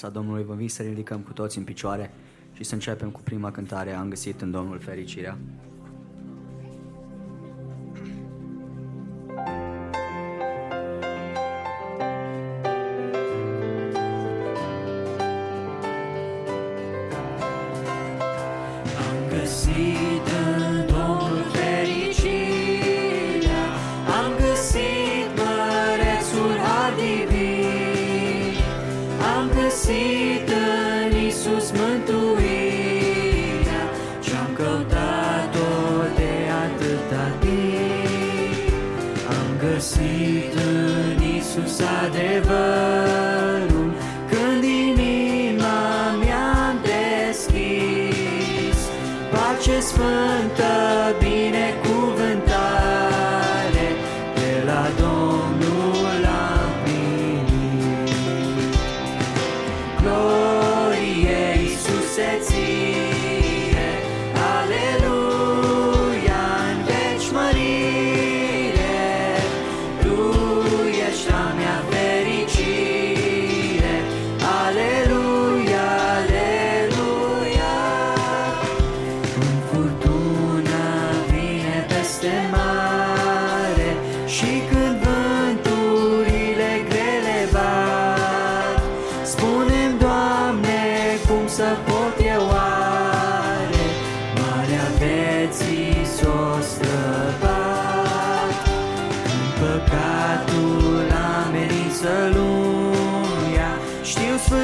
casa Domnului, vă invit să ridicăm cu toți în picioare și să începem cu prima cântare, am găsit în Domnul fericirea.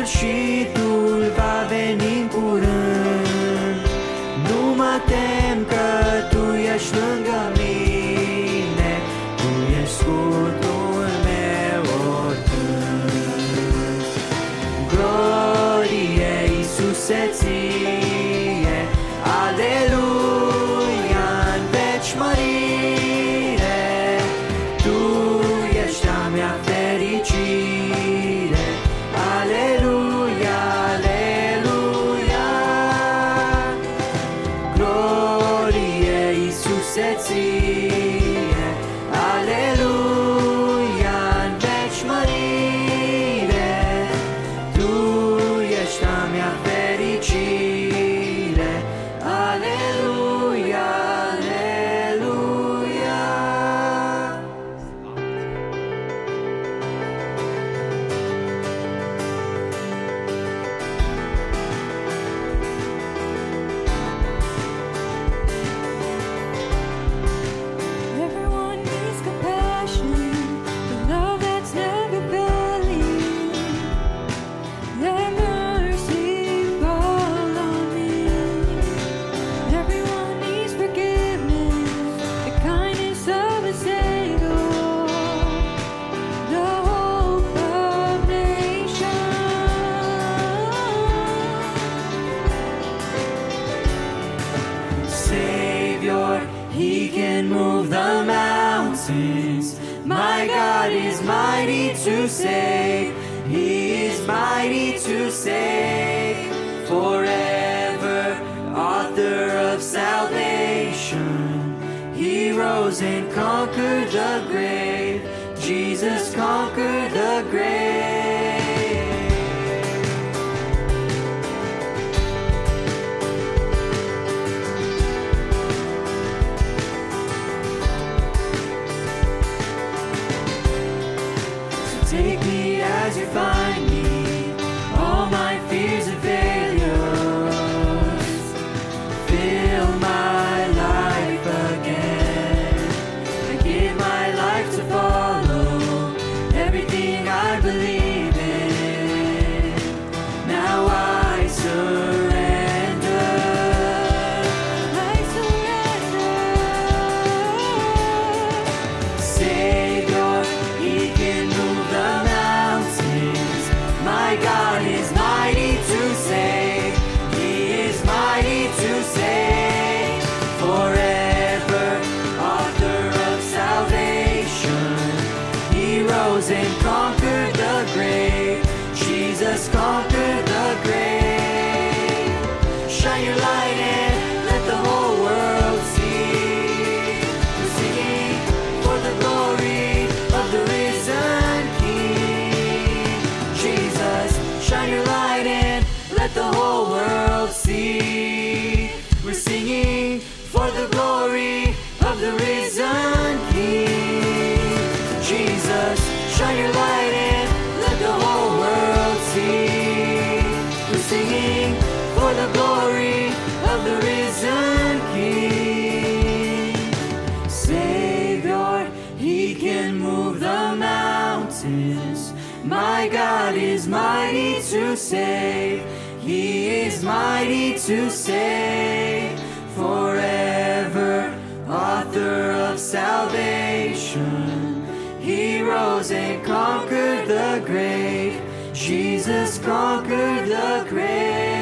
sfârșitul va veni. Save. He is mighty to save forever, author of salvation. He rose and conquered the grave. Jesus conquered the grave.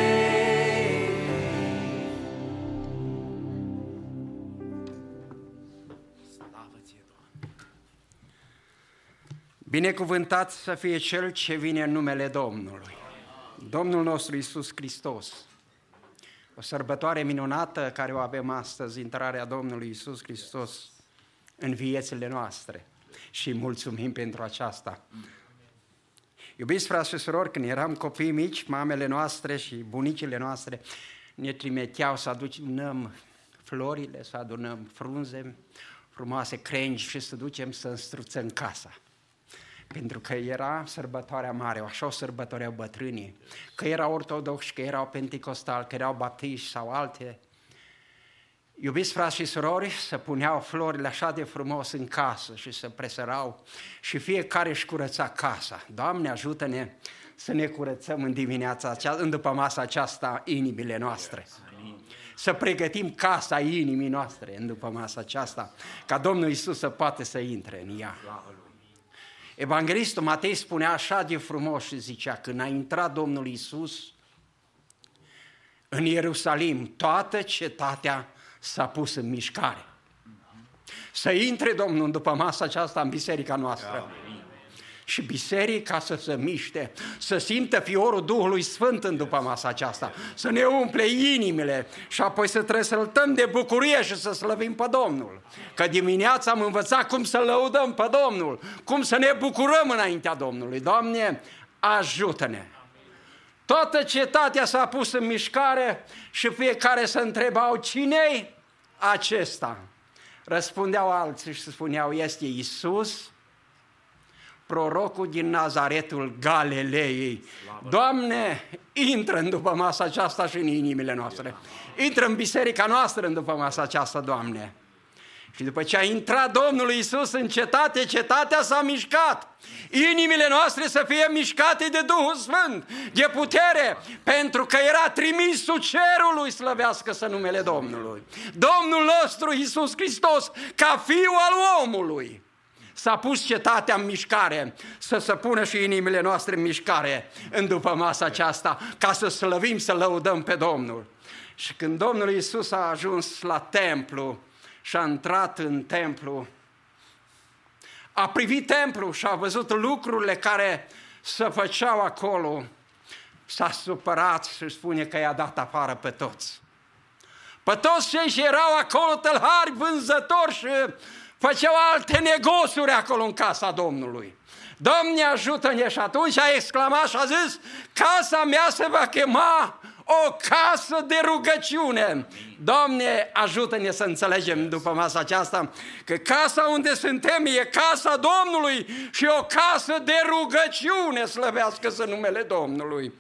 Binecuvântat să fie Cel ce vine în numele Domnului. Domnul nostru Isus Hristos. O sărbătoare minunată care o avem astăzi, intrarea Domnului Isus Hristos în viețile noastre. Și mulțumim pentru aceasta. Iubiți frați și surori, când eram copii mici, mamele noastre și bunicile noastre ne trimiteau să aducem florile, să adunăm frunze frumoase, crengi și să ducem să înstruțăm casa. Pentru că era sărbătoarea mare, așa o sărbătoreau bătrânii. Că erau ortodoxi, că erau pentecostali, că erau baptiști sau alte. Iubiți frați și surori, să puneau florile așa de frumos în casă și să presărau și fiecare își curăța casa. Doamne, ajută-ne să ne curățăm în dimineața aceasta, în după masa aceasta, inimile noastre. Să pregătim casa inimii noastre în după masa aceasta, ca Domnul Isus să poate să intre în ea. Evanghelistul Matei spunea așa de frumos și zicea, când a intrat Domnul Isus în Ierusalim, toată cetatea s-a pus în mișcare. Să intre Domnul după masa aceasta în biserica noastră. Și biserica să se miște, să simtă fiorul Duhului Sfânt în după masa aceasta, să ne umple inimile și apoi să trăsăltăm de bucurie și să slăvim pe Domnul. Că dimineața am învățat cum să lăudăm pe Domnul, cum să ne bucurăm înaintea Domnului. Doamne, ajută-ne! Toată cetatea s-a pus în mișcare și fiecare se întrebau cine acesta? Răspundeau alții și spuneau, este Isus, prorocul din Nazaretul Galilei. Doamne, intră în după masa aceasta și în inimile noastre. Intră în biserica noastră în după masa aceasta, Doamne. Și după ce a intrat Domnul Isus în cetate, cetatea s-a mișcat. Inimile noastre să fie mișcate de Duhul Sfânt, de putere, pentru că era trimisul cerului, slăvească să numele Domnului. Domnul nostru Isus Hristos, ca fiu al omului, s-a pus cetatea în mișcare, să se pună și inimile noastre în mișcare în după masa aceasta, ca să slăvim, să lăudăm pe Domnul. Și când Domnul Isus a ajuns la templu, și a intrat în templu, a privit templu și a văzut lucrurile care se făceau acolo, s-a supărat și spune că i-a dat afară pe toți. Pe toți cei ce erau acolo, tălhari, vânzători și făceau alte negosuri acolo în casa Domnului. Doamne ajută-ne și atunci a exclamat și a zis, casa mea se va chema o casă de rugăciune. Doamne, ajută-ne să înțelegem după masa aceasta că casa unde suntem e casa Domnului și o casă de rugăciune, slăvească să numele Domnului.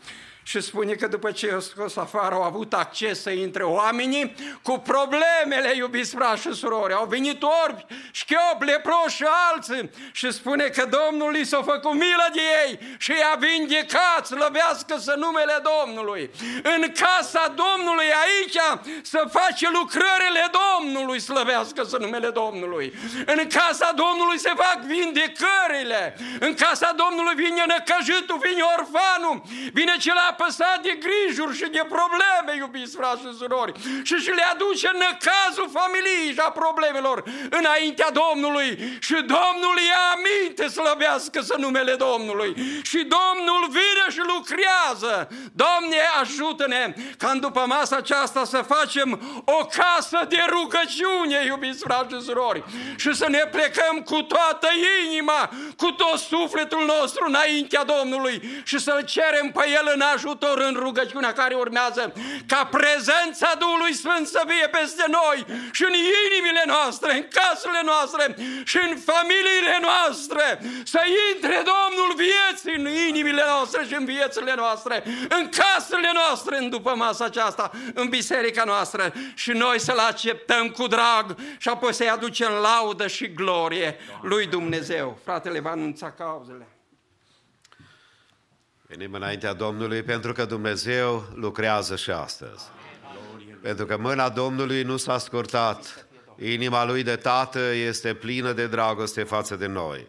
Și spune că după ce i-a scos afară au avut acces să intre oamenii cu problemele, iubiți frați și surori. Au venit orbi, șchiop, leproși și alții și spune că Domnul li s-a făcut milă de ei și i-a vindecat, slăvească să numele Domnului. În casa Domnului aici să face lucrările Domnului, slăvească să numele Domnului. În casa Domnului se fac vindecările. În casa Domnului vine năcăjitul, vine orfanul, vine cel apăsat de grijuri și de probleme, iubiți frați și surori, și și le aduce în cazul familiei și a problemelor înaintea Domnului și Domnul ia aminte, slăbească să numele Domnului și Domnul vine și lucrează. Doamne, ajută-ne ca în după masa aceasta să facem o casă de rugăciune, iubiți frați și surori, și să ne plecăm cu toată inima, cu tot sufletul nostru înaintea Domnului și să-L cerem pe El în ajutor în rugăciunea care urmează, ca prezența Duhului Sfânt să fie peste noi și în inimile noastre, în casele noastre și în familiile noastre, să intre Domnul vieții în inimile noastre și în viețile noastre, în casele noastre, în după masa aceasta, în biserica noastră și noi să-L acceptăm cu drag și apoi să-i aducem laudă și glorie lui Dumnezeu. Fratele va anunța cauzele. Venim înaintea Domnului pentru că Dumnezeu lucrează și astăzi. Pentru că mâna Domnului nu s-a scurtat. Inima lui de tată este plină de dragoste față de noi.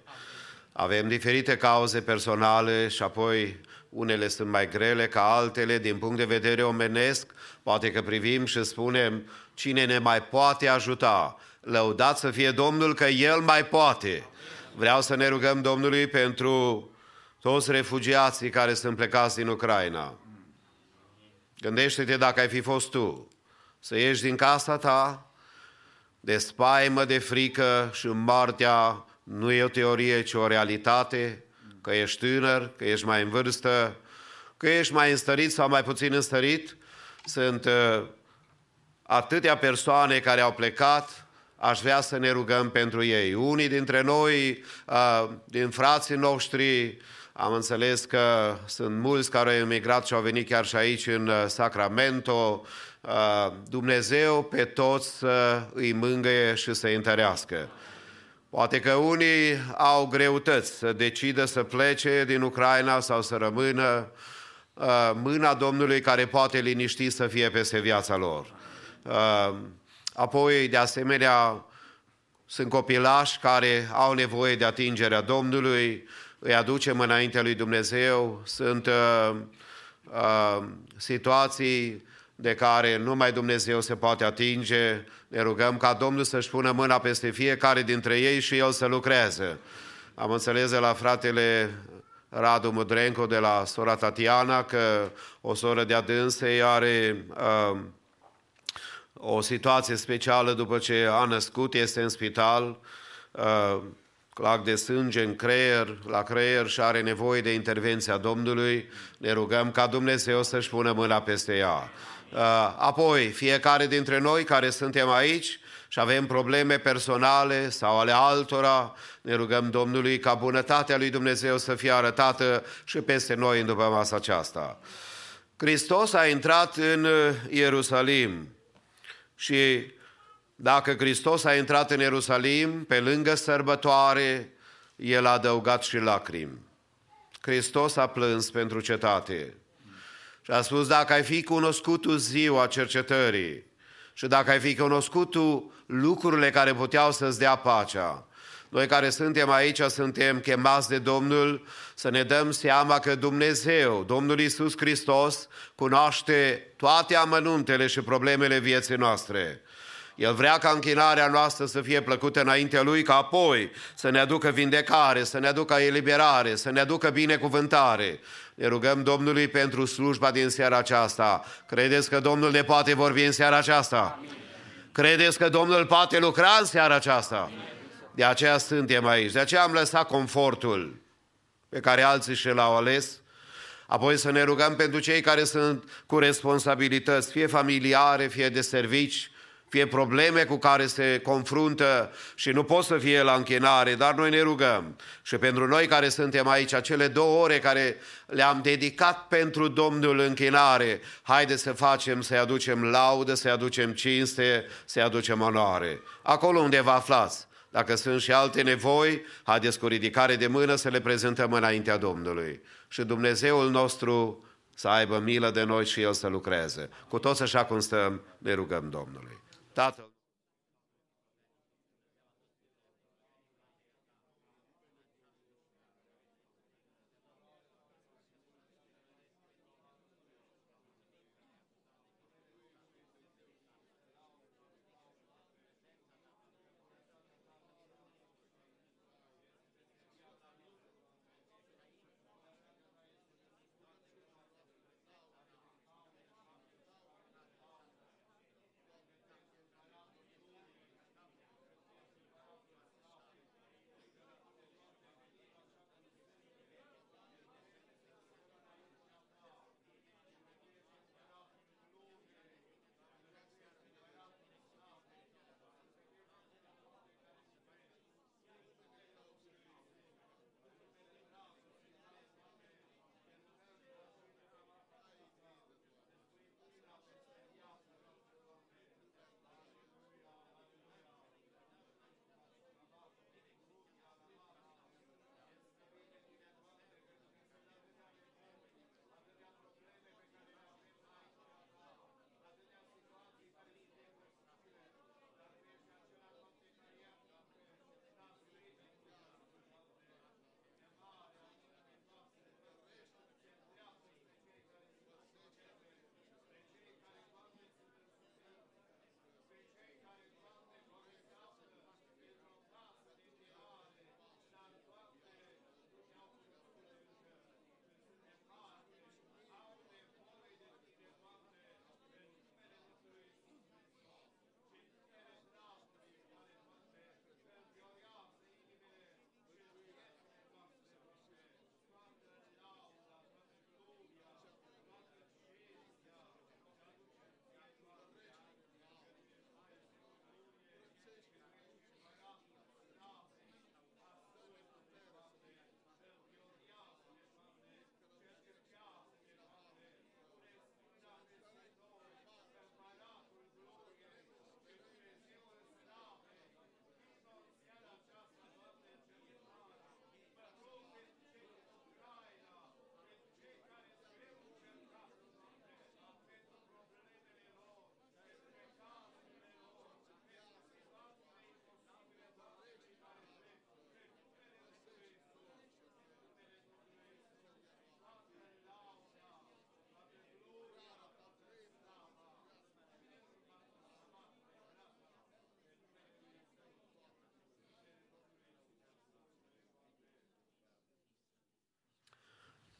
Avem diferite cauze personale și apoi unele sunt mai grele ca altele din punct de vedere omenesc. Poate că privim și spunem cine ne mai poate ajuta. Lăudat să fie Domnul că El mai poate. Vreau să ne rugăm Domnului pentru toți refugiații care sunt plecați din Ucraina. Gândește-te dacă ai fi fost tu, să ieși din casa ta, de spaimă, de frică și moartea nu e o teorie, ci o realitate, că ești tânăr, că ești mai în vârstă, că ești mai înstărit sau mai puțin înstărit. Sunt uh, atâtea persoane care au plecat, aș vrea să ne rugăm pentru ei. Unii dintre noi, uh, din frații noștri, am înțeles că sunt mulți care au emigrat și au venit chiar și aici în uh, Sacramento. Uh, Dumnezeu pe toți să îi mângâie și să-i întărească. Poate că unii au greutăți să decidă să plece din Ucraina sau să rămână. Uh, mâna Domnului care poate liniști să fie peste viața lor. Apoi, de asemenea, sunt copilași care au nevoie de atingerea Domnului, îi aducem înaintea lui Dumnezeu. Sunt uh, uh, situații de care numai Dumnezeu se poate atinge. Ne rugăm ca Domnul să-și pună mâna peste fiecare dintre ei și El să lucreze. Am înțeles de la fratele Radu Mudrenco de la sora Tatiana că o soră de adânsei are uh, o situație specială după ce a născut, este în spital. Uh, clac de sânge în creier, la creier și are nevoie de intervenția Domnului, ne rugăm ca Dumnezeu să-și pună mâna peste ea. Uh, apoi, fiecare dintre noi care suntem aici și avem probleme personale sau ale altora, ne rugăm Domnului ca bunătatea lui Dumnezeu să fie arătată și peste noi în după masa aceasta. Hristos a intrat în Ierusalim și dacă Hristos a intrat în Ierusalim, pe lângă sărbătoare, El a adăugat și lacrimi. Hristos a plâns pentru cetate. Și a spus, dacă ai fi cunoscut tu ziua cercetării și dacă ai fi cunoscut tu lucrurile care puteau să-ți dea pacea, noi care suntem aici suntem chemați de Domnul să ne dăm seama că Dumnezeu, Domnul Isus Hristos, cunoaște toate amănuntele și problemele vieții noastre. El vrea ca închinarea noastră să fie plăcută înaintea Lui, ca apoi să ne aducă vindecare, să ne aducă eliberare, să ne aducă binecuvântare. Ne rugăm Domnului pentru slujba din seara aceasta. Credeți că Domnul ne poate vorbi în seara aceasta? Credeți că Domnul poate lucra în seara aceasta? De aceea suntem aici. De aceea am lăsat confortul pe care alții și l-au ales. Apoi să ne rugăm pentru cei care sunt cu responsabilități, fie familiare, fie de servici, fie probleme cu care se confruntă și nu pot să fie la închinare, dar noi ne rugăm. Și pentru noi care suntem aici, acele două ore care le-am dedicat pentru Domnul închinare, haide să facem, să-i aducem laudă, să-i aducem cinste, să-i aducem onoare. Acolo unde vă aflați, dacă sunt și alte nevoi, haideți cu ridicare de mână să le prezentăm înaintea Domnului. Și Dumnezeul nostru să aibă milă de noi și El să lucreze. Cu toți așa cum stăm, ne rugăm Domnului. Tatăl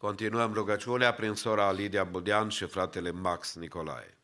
Continuăm rugăciunea prin sora Lidia Budean și fratele Max Nicolae.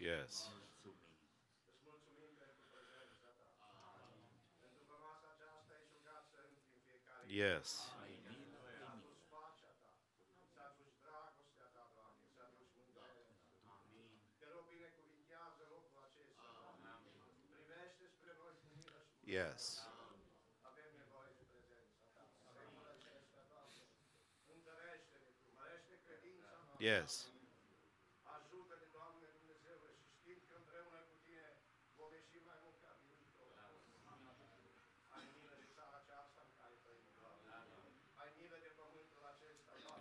Yes. Yes. Yes. Yes.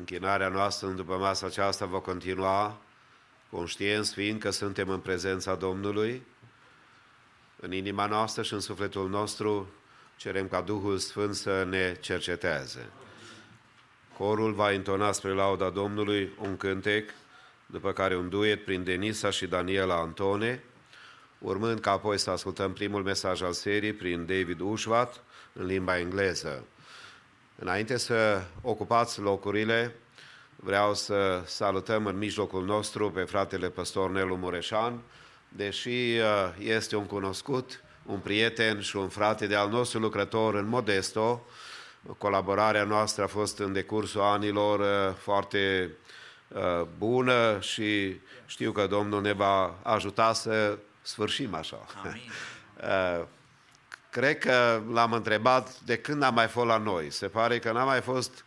Închinarea noastră în după masa aceasta va continua, conștienți fiind că suntem în prezența Domnului, în inima noastră și în sufletul nostru cerem ca Duhul Sfânt să ne cerceteze. Corul va intona spre lauda Domnului un cântec, după care un duet prin Denisa și Daniela Antone, urmând ca apoi să ascultăm primul mesaj al serii prin David Ușvat în limba engleză. Înainte să ocupați locurile, vreau să salutăm în mijlocul nostru pe fratele păstor Nelu Mureșan, deși uh, este un cunoscut, un prieten și un frate de al nostru lucrător în Modesto. Colaborarea noastră a fost în decursul anilor uh, foarte uh, bună și știu că Domnul ne va ajuta să sfârșim așa. Amin. Uh, Cred că l-am întrebat de când a mai fost la noi. Se pare că n-a mai fost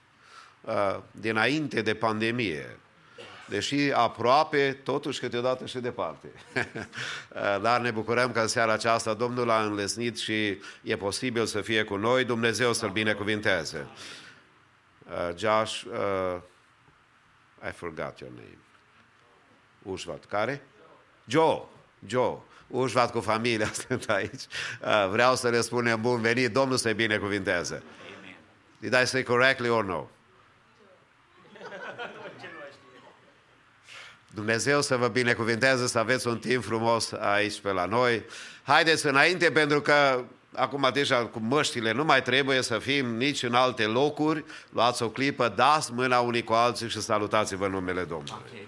uh, dinainte de pandemie. Deși aproape, totuși câteodată și departe. Uh, Dar ne bucurăm că în seara aceasta Domnul a înlesnit și e posibil să fie cu noi. Dumnezeu să-L binecuvinteze. Uh, Josh, uh, I forgot your name. Ușvat. Care? Joe. Joe. Ușvat cu familia sunt aici. Uh, Vreau să le spunem bun venit. Domnul să-i binecuvinteze. Amen. Did I say correctly or no? Dumnezeu să vă binecuvinteze, să aveți un timp frumos aici pe la noi. Haideți înainte, pentru că acum deja cu măștile nu mai trebuie să fim nici în alte locuri. Luați o clipă, dați mâna unii cu alții și salutați-vă în numele Domnului. Okay,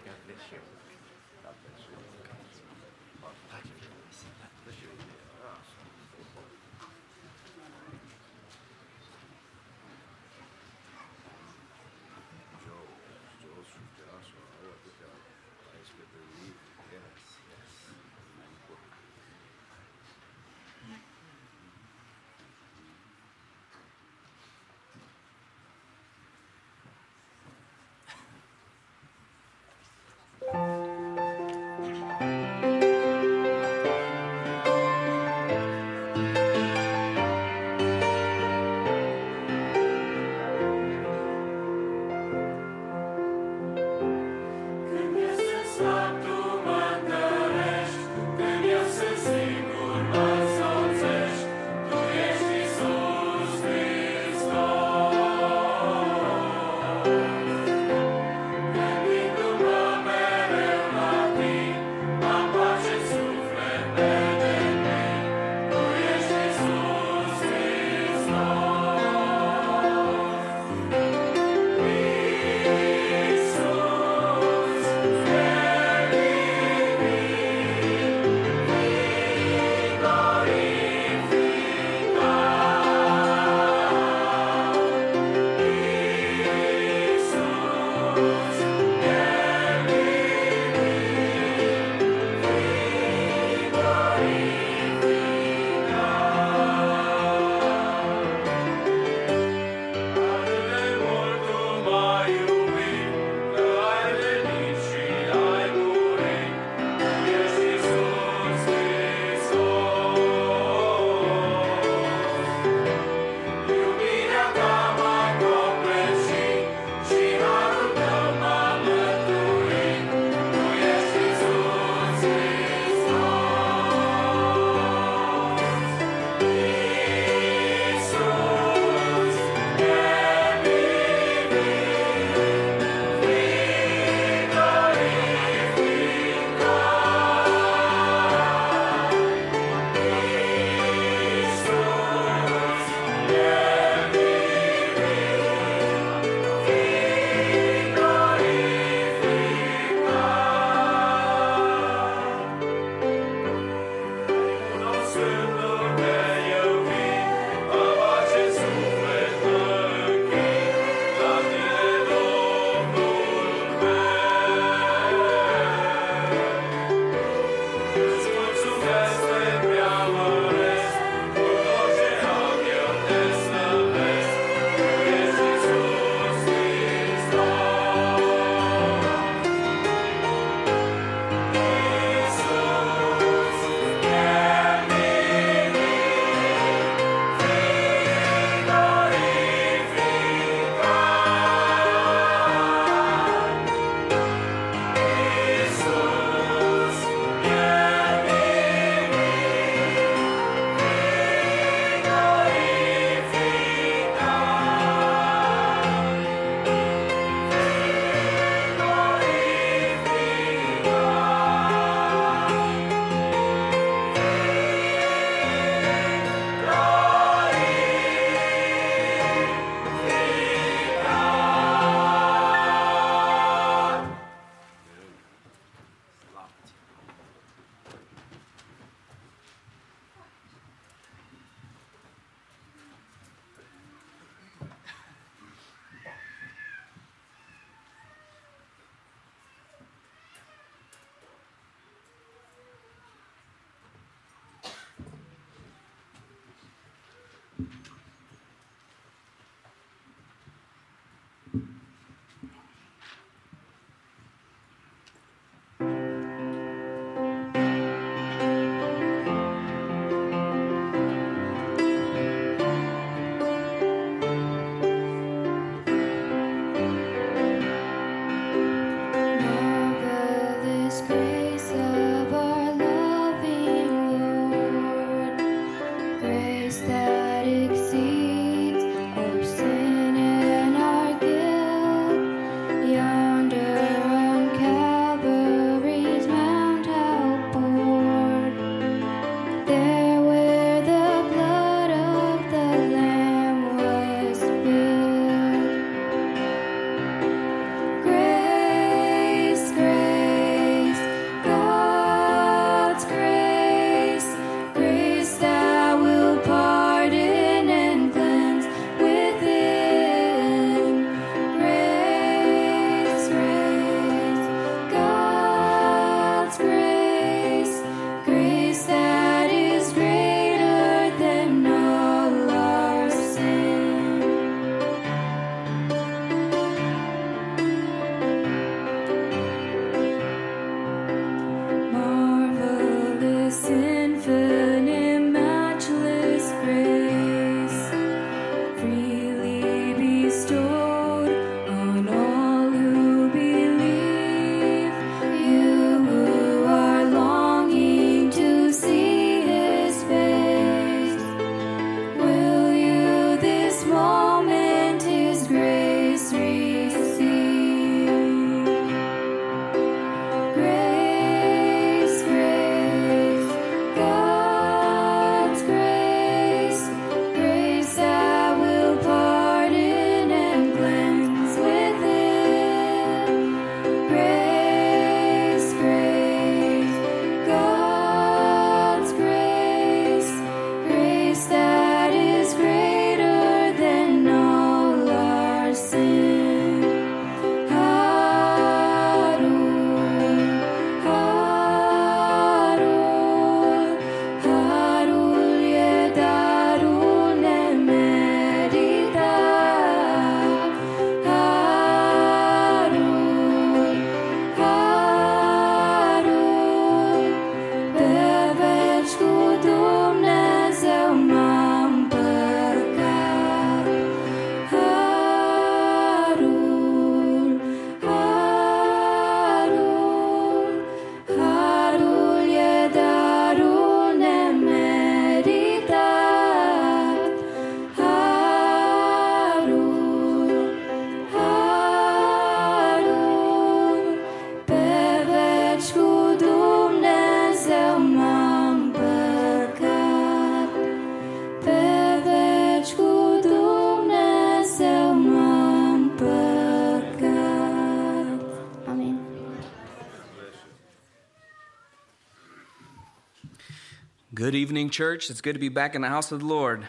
Good evening, church. It's good to be back in the house of the Lord.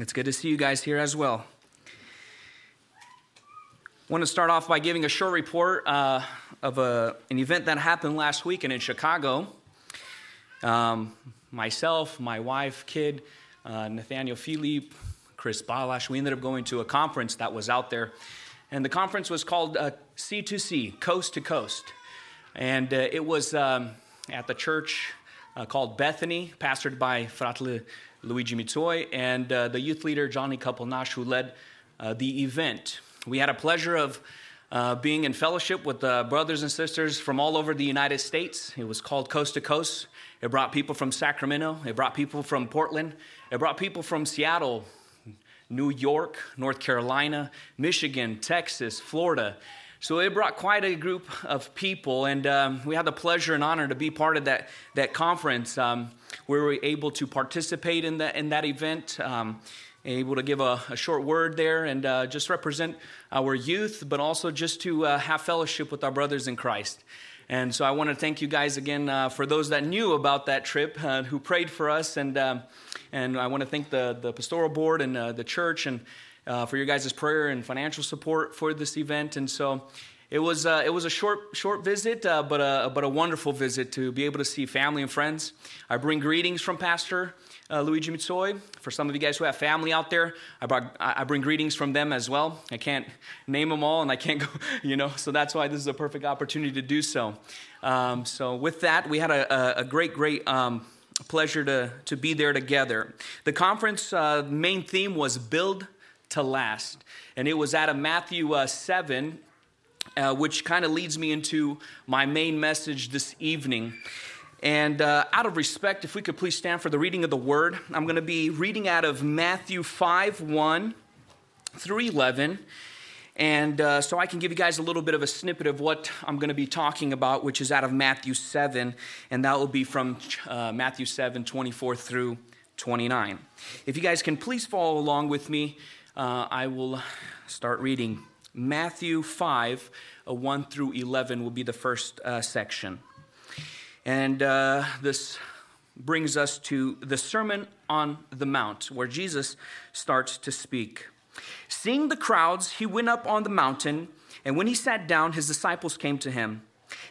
It's good to see you guys here as well. I want to start off by giving a short report uh, of a, an event that happened last weekend in Chicago. Um, myself, my wife, kid, uh, Nathaniel Philippe, Chris Balash, we ended up going to a conference that was out there. And the conference was called uh, C2C, Coast to Coast. And uh, it was um, at the church uh, called Bethany, pastored by Fratle Luigi Mitsoi and uh, the youth leader Johnny Kapelnash, who led uh, the event. We had a pleasure of uh, being in fellowship with uh, brothers and sisters from all over the United States. It was called Coast to Coast. It brought people from Sacramento, it brought people from Portland, it brought people from Seattle, New York, North Carolina, Michigan, Texas, Florida. So it brought quite a group of people, and um, we had the pleasure and honor to be part of that, that conference. Um, we were able to participate in that, in that event, um, able to give a, a, short word there and uh, just represent our youth, but also just to uh, have fellowship with our brothers in Christ. And so I want to thank you guys again uh, for those that knew about that trip, uh, who prayed for us, and um, and I want to thank the the pastoral board and uh, the church and uh, for your guys' prayer and financial support for this event. And so it was uh, it was a short short visit, uh, but a but a wonderful visit to be able to see family and friends. I bring greetings from Pastor uh, Luigi Mitsoi. For some of you guys who have family out there, I, brought, I bring greetings from them as well. I can't name them all, and I can't go, you know, so that's why this is a perfect opportunity to do so. Um, so with that, we had a, a great, great. Um, pleasure to, to be there together. The conference uh, main theme was Build to Last, and it was out of Matthew uh, 7, uh, which kind of leads me into my main message this evening. And uh, out of respect, if we could please stand for the reading of the word, I'm going to be reading out of Matthew 5 1 through 11. And uh, so I can give you guys a little bit of a snippet of what I'm going to be talking about, which is out of Matthew 7, and that will be from uh, Matthew 7 24 through 29. If you guys can please follow along with me, uh, I will start reading. Matthew 5 uh, 1 through 11 will be the first uh, section. And uh, this brings us to the Sermon on the Mount, where Jesus starts to speak. Seeing the crowds, he went up on the mountain, and when he sat down, his disciples came to him.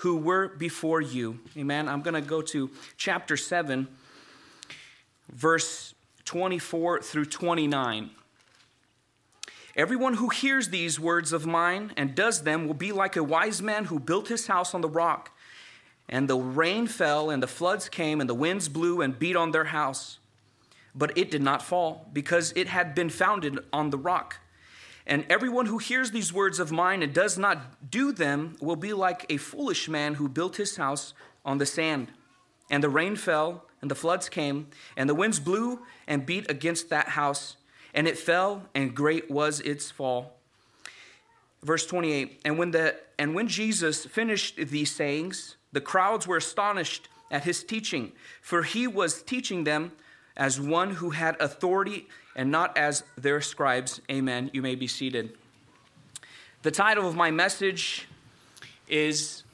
who were before you. Amen. I'm going to go to chapter 7, verse 24 through 29. Everyone who hears these words of mine and does them will be like a wise man who built his house on the rock. And the rain fell, and the floods came, and the winds blew and beat on their house. But it did not fall, because it had been founded on the rock. And everyone who hears these words of mine and does not do them will be like a foolish man who built his house on the sand. And the rain fell, and the floods came, and the winds blew and beat against that house, and it fell, and great was its fall. Verse 28 And when, the, and when Jesus finished these sayings, the crowds were astonished at his teaching, for he was teaching them as one who had authority and not as their scribes. Amen. You may be seated. The title of my message is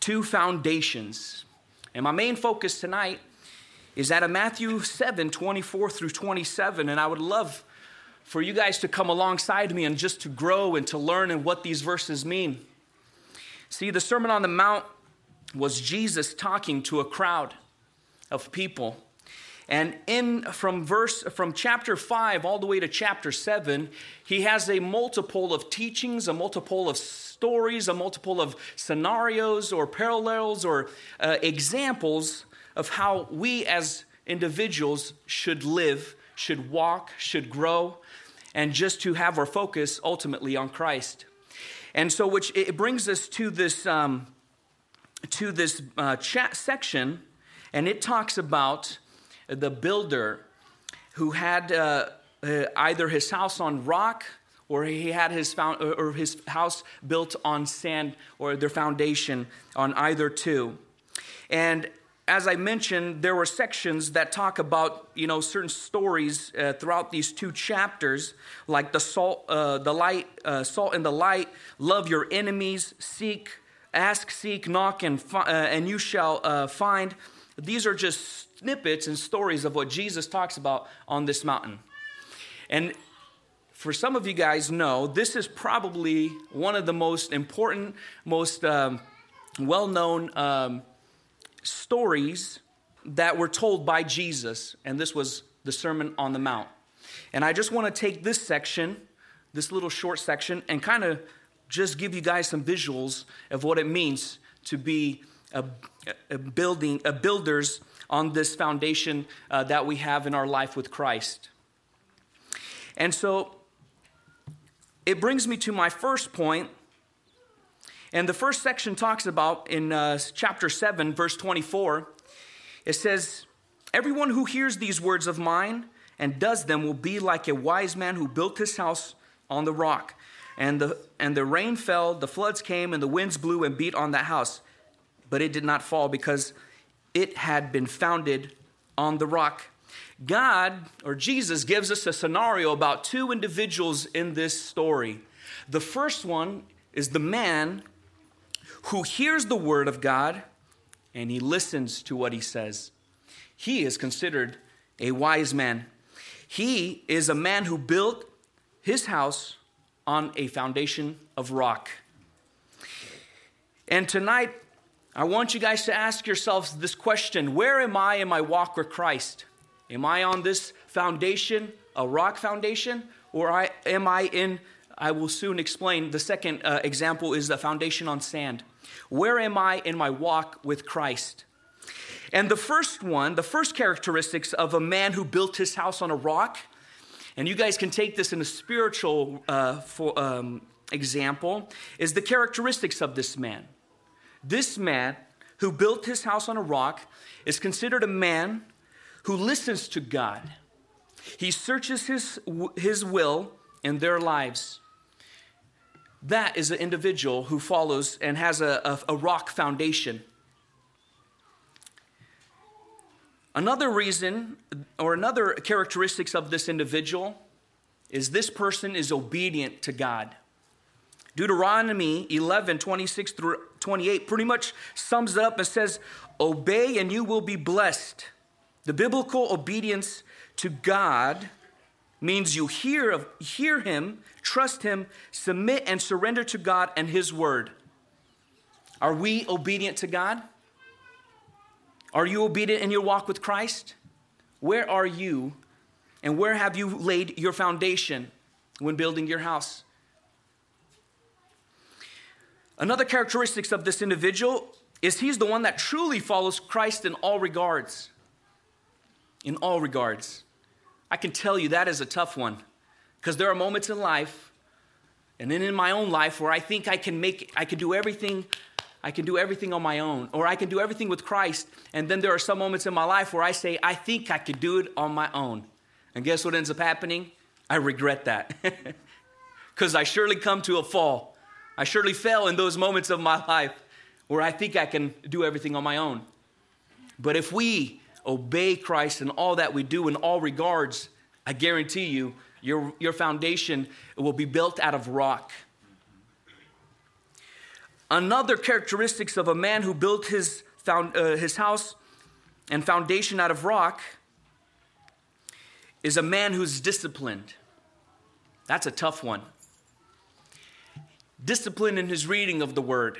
Two Foundations. And my main focus tonight is out of Matthew 7 24 through 27. And I would love for you guys to come alongside me and just to grow and to learn and what these verses mean. See, the Sermon on the Mount was Jesus talking to a crowd of people. And in from verse from chapter 5 all the way to chapter 7, he has a multiple of teachings, a multiple of stories, a multiple of scenarios or parallels or uh, examples of how we as individuals should live, should walk, should grow, and just to have our focus ultimately on Christ. And so, which it brings us to this um, to this uh, chat section, and it talks about the builder who had uh, uh, either his house on rock or he had his, found, or his house built on sand or their foundation on either two. And as I mentioned, there were sections that talk about you know certain stories uh, throughout these two chapters, like the salt, uh, the light, uh, salt and the light. Love your enemies. Seek, ask, seek, knock, and fi- uh, and you shall uh, find. These are just snippets and stories of what Jesus talks about on this mountain. And for some of you guys know, this is probably one of the most important, most um, well-known. Um, stories that were told by Jesus, and this was the Sermon on the Mount. And I just want to take this section, this little short section, and kind of just give you guys some visuals of what it means to be a, a building, a builders on this foundation uh, that we have in our life with Christ. And so it brings me to my first point and the first section talks about in uh, chapter 7, verse 24, it says, Everyone who hears these words of mine and does them will be like a wise man who built his house on the rock. And the, and the rain fell, the floods came, and the winds blew and beat on that house. But it did not fall because it had been founded on the rock. God, or Jesus, gives us a scenario about two individuals in this story. The first one is the man who hears the word of God and he listens to what he says. He is considered a wise man. He is a man who built his house on a foundation of rock. And tonight, I want you guys to ask yourselves this question Where am I in my walk with Christ? Am I on this foundation, a rock foundation, or I, am I in, I will soon explain, the second uh, example is the foundation on sand. Where am I in my walk with Christ? And the first one, the first characteristics of a man who built his house on a rock, and you guys can take this in a spiritual uh, for, um, example, is the characteristics of this man. This man who built his house on a rock is considered a man who listens to God. He searches his, his will in their lives. That is an individual who follows and has a, a, a rock foundation. Another reason or another characteristics of this individual is this person is obedient to God. Deuteronomy 11, 26 through 28 pretty much sums it up and says, Obey and you will be blessed. The biblical obedience to God means you hear, of, hear Him, trust Him, submit and surrender to God and His Word. Are we obedient to God? Are you obedient in your walk with Christ? Where are you and where have you laid your foundation when building your house? Another characteristics of this individual is he's the one that truly follows Christ in all regards. In all regards. I can tell you that is a tough one because there are moments in life and then in my own life where I think I can make I can do everything I can do everything on my own or I can do everything with Christ and then there are some moments in my life where I say I think I could do it on my own. And guess what ends up happening? I regret that. Cuz I surely come to a fall. I surely fell in those moments of my life where I think I can do everything on my own. But if we obey Christ in all that we do in all regards, I guarantee you, your, your foundation will be built out of rock. Another characteristics of a man who built his, found, uh, his house and foundation out of rock is a man who's disciplined. That's a tough one. Discipline in his reading of the word.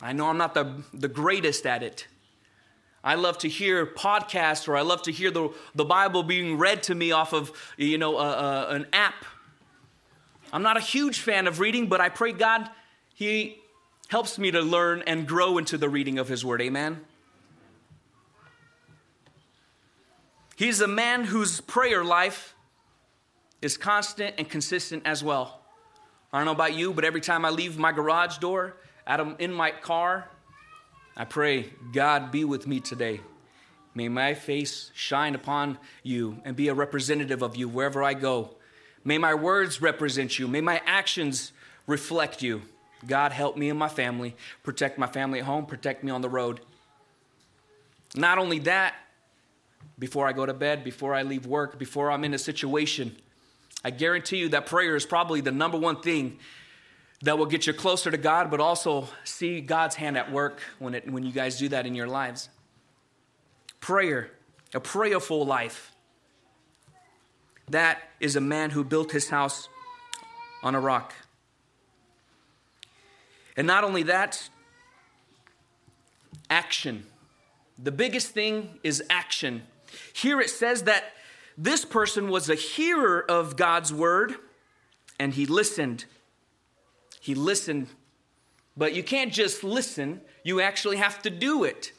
I know I'm not the, the greatest at it. I love to hear podcasts or I love to hear the, the Bible being read to me off of, you know, a, a, an app. I'm not a huge fan of reading, but I pray God, He helps me to learn and grow into the reading of His Word. Amen. He's a man whose prayer life is constant and consistent as well. I don't know about you, but every time I leave my garage door, out in my car, I pray, God, be with me today. May my face shine upon you and be a representative of you wherever I go. May my words represent you. May my actions reflect you. God, help me and my family. Protect my family at home. Protect me on the road. Not only that, before I go to bed, before I leave work, before I'm in a situation, I guarantee you that prayer is probably the number one thing that will get you closer to God, but also see God's hand at work when, it, when you guys do that in your lives. Prayer, a prayerful life. That is a man who built his house on a rock. And not only that, action. The biggest thing is action. Here it says that this person was a hearer of God's word and he listened. He listened. But you can't just listen, you actually have to do it.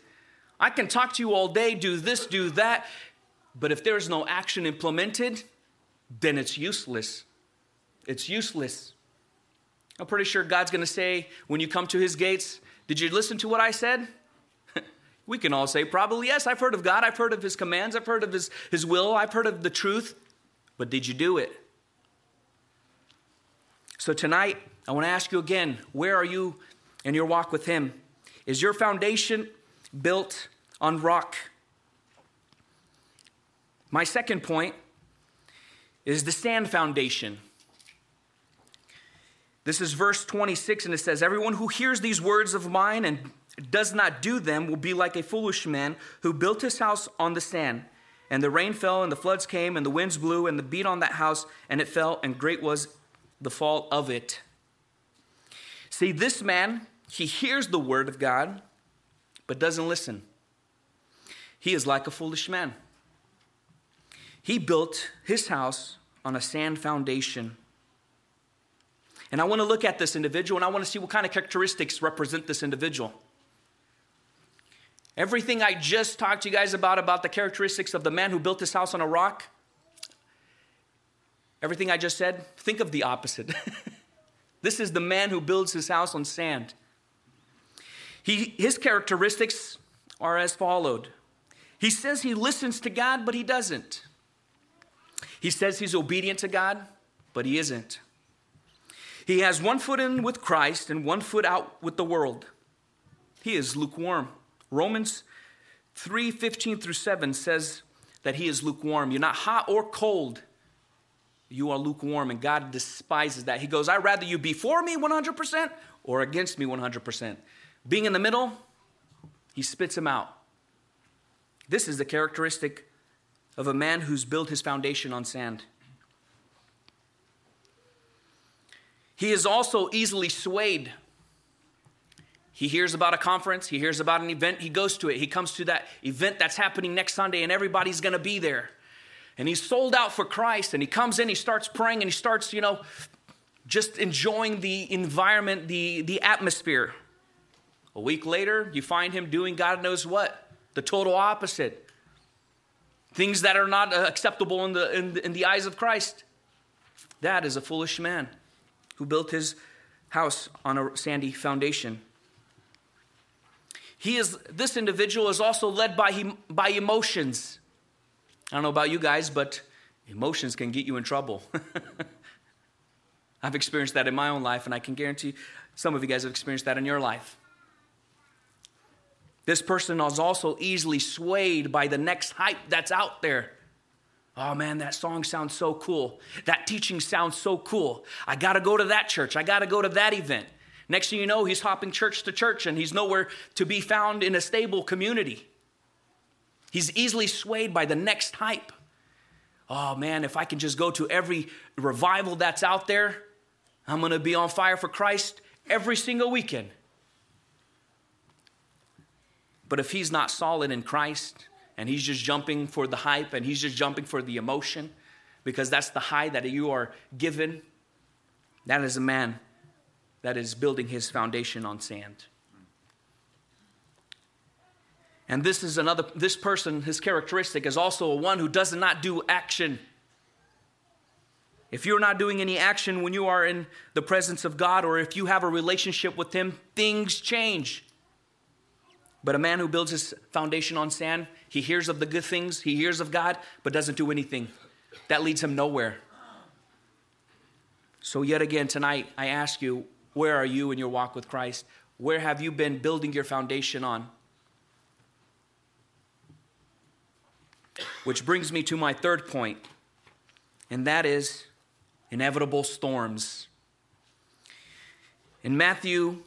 I can talk to you all day, do this, do that, but if there's no action implemented, then it's useless. It's useless. I'm pretty sure God's to say when you come to his gates, Did you listen to what I said? We can all say, Probably yes. I've heard of God. I've heard of his commands. I've heard of his, his will. I've heard of the truth. But did you do it? So tonight, I want to ask you again where are you in your walk with him? Is your foundation built on rock? My second point is the sand foundation. This is verse 26, and it says, Everyone who hears these words of mine and does not do them will be like a foolish man who built his house on the sand. And the rain fell, and the floods came, and the winds blew, and the beat on that house, and it fell, and great was the fall of it. See, this man, he hears the word of God, but doesn't listen. He is like a foolish man. He built his house on a sand foundation. And I want to look at this individual and I want to see what kind of characteristics represent this individual. Everything I just talked to you guys about, about the characteristics of the man who built his house on a rock, everything I just said, think of the opposite. this is the man who builds his house on sand. He, his characteristics are as followed. He says he listens to God, but he doesn't. He says he's obedient to God, but he isn't. He has one foot in with Christ and one foot out with the world. He is lukewarm. Romans 3 15 through 7 says that he is lukewarm. You're not hot or cold. You are lukewarm, and God despises that. He goes, I'd rather you be for me 100% or against me 100%. Being in the middle, he spits him out. This is the characteristic of a man who's built his foundation on sand. He is also easily swayed. He hears about a conference, he hears about an event, he goes to it. He comes to that event that's happening next Sunday, and everybody's gonna be there. And he's sold out for Christ, and he comes in, he starts praying, and he starts, you know, just enjoying the environment, the, the atmosphere. A week later, you find him doing God knows what, the total opposite. Things that are not uh, acceptable in the, in the, in the eyes of Christ. That is a foolish man who built his house on a sandy foundation. He is, this individual is also led by, him, by emotions. I don't know about you guys, but emotions can get you in trouble. I've experienced that in my own life, and I can guarantee some of you guys have experienced that in your life. This person is also easily swayed by the next hype that's out there. Oh man, that song sounds so cool. That teaching sounds so cool. I got to go to that church. I got to go to that event. Next thing you know, he's hopping church to church and he's nowhere to be found in a stable community. He's easily swayed by the next hype. Oh man, if I can just go to every revival that's out there, I'm going to be on fire for Christ every single weekend. But if he's not solid in Christ and he's just jumping for the hype and he's just jumping for the emotion because that's the high that you are given, that is a man that is building his foundation on sand. And this is another, this person, his characteristic is also a one who does not do action. If you're not doing any action when you are in the presence of God or if you have a relationship with Him, things change. But a man who builds his foundation on sand, he hears of the good things, he hears of God, but doesn't do anything. That leads him nowhere. So, yet again, tonight, I ask you, where are you in your walk with Christ? Where have you been building your foundation on? Which brings me to my third point, and that is inevitable storms. In Matthew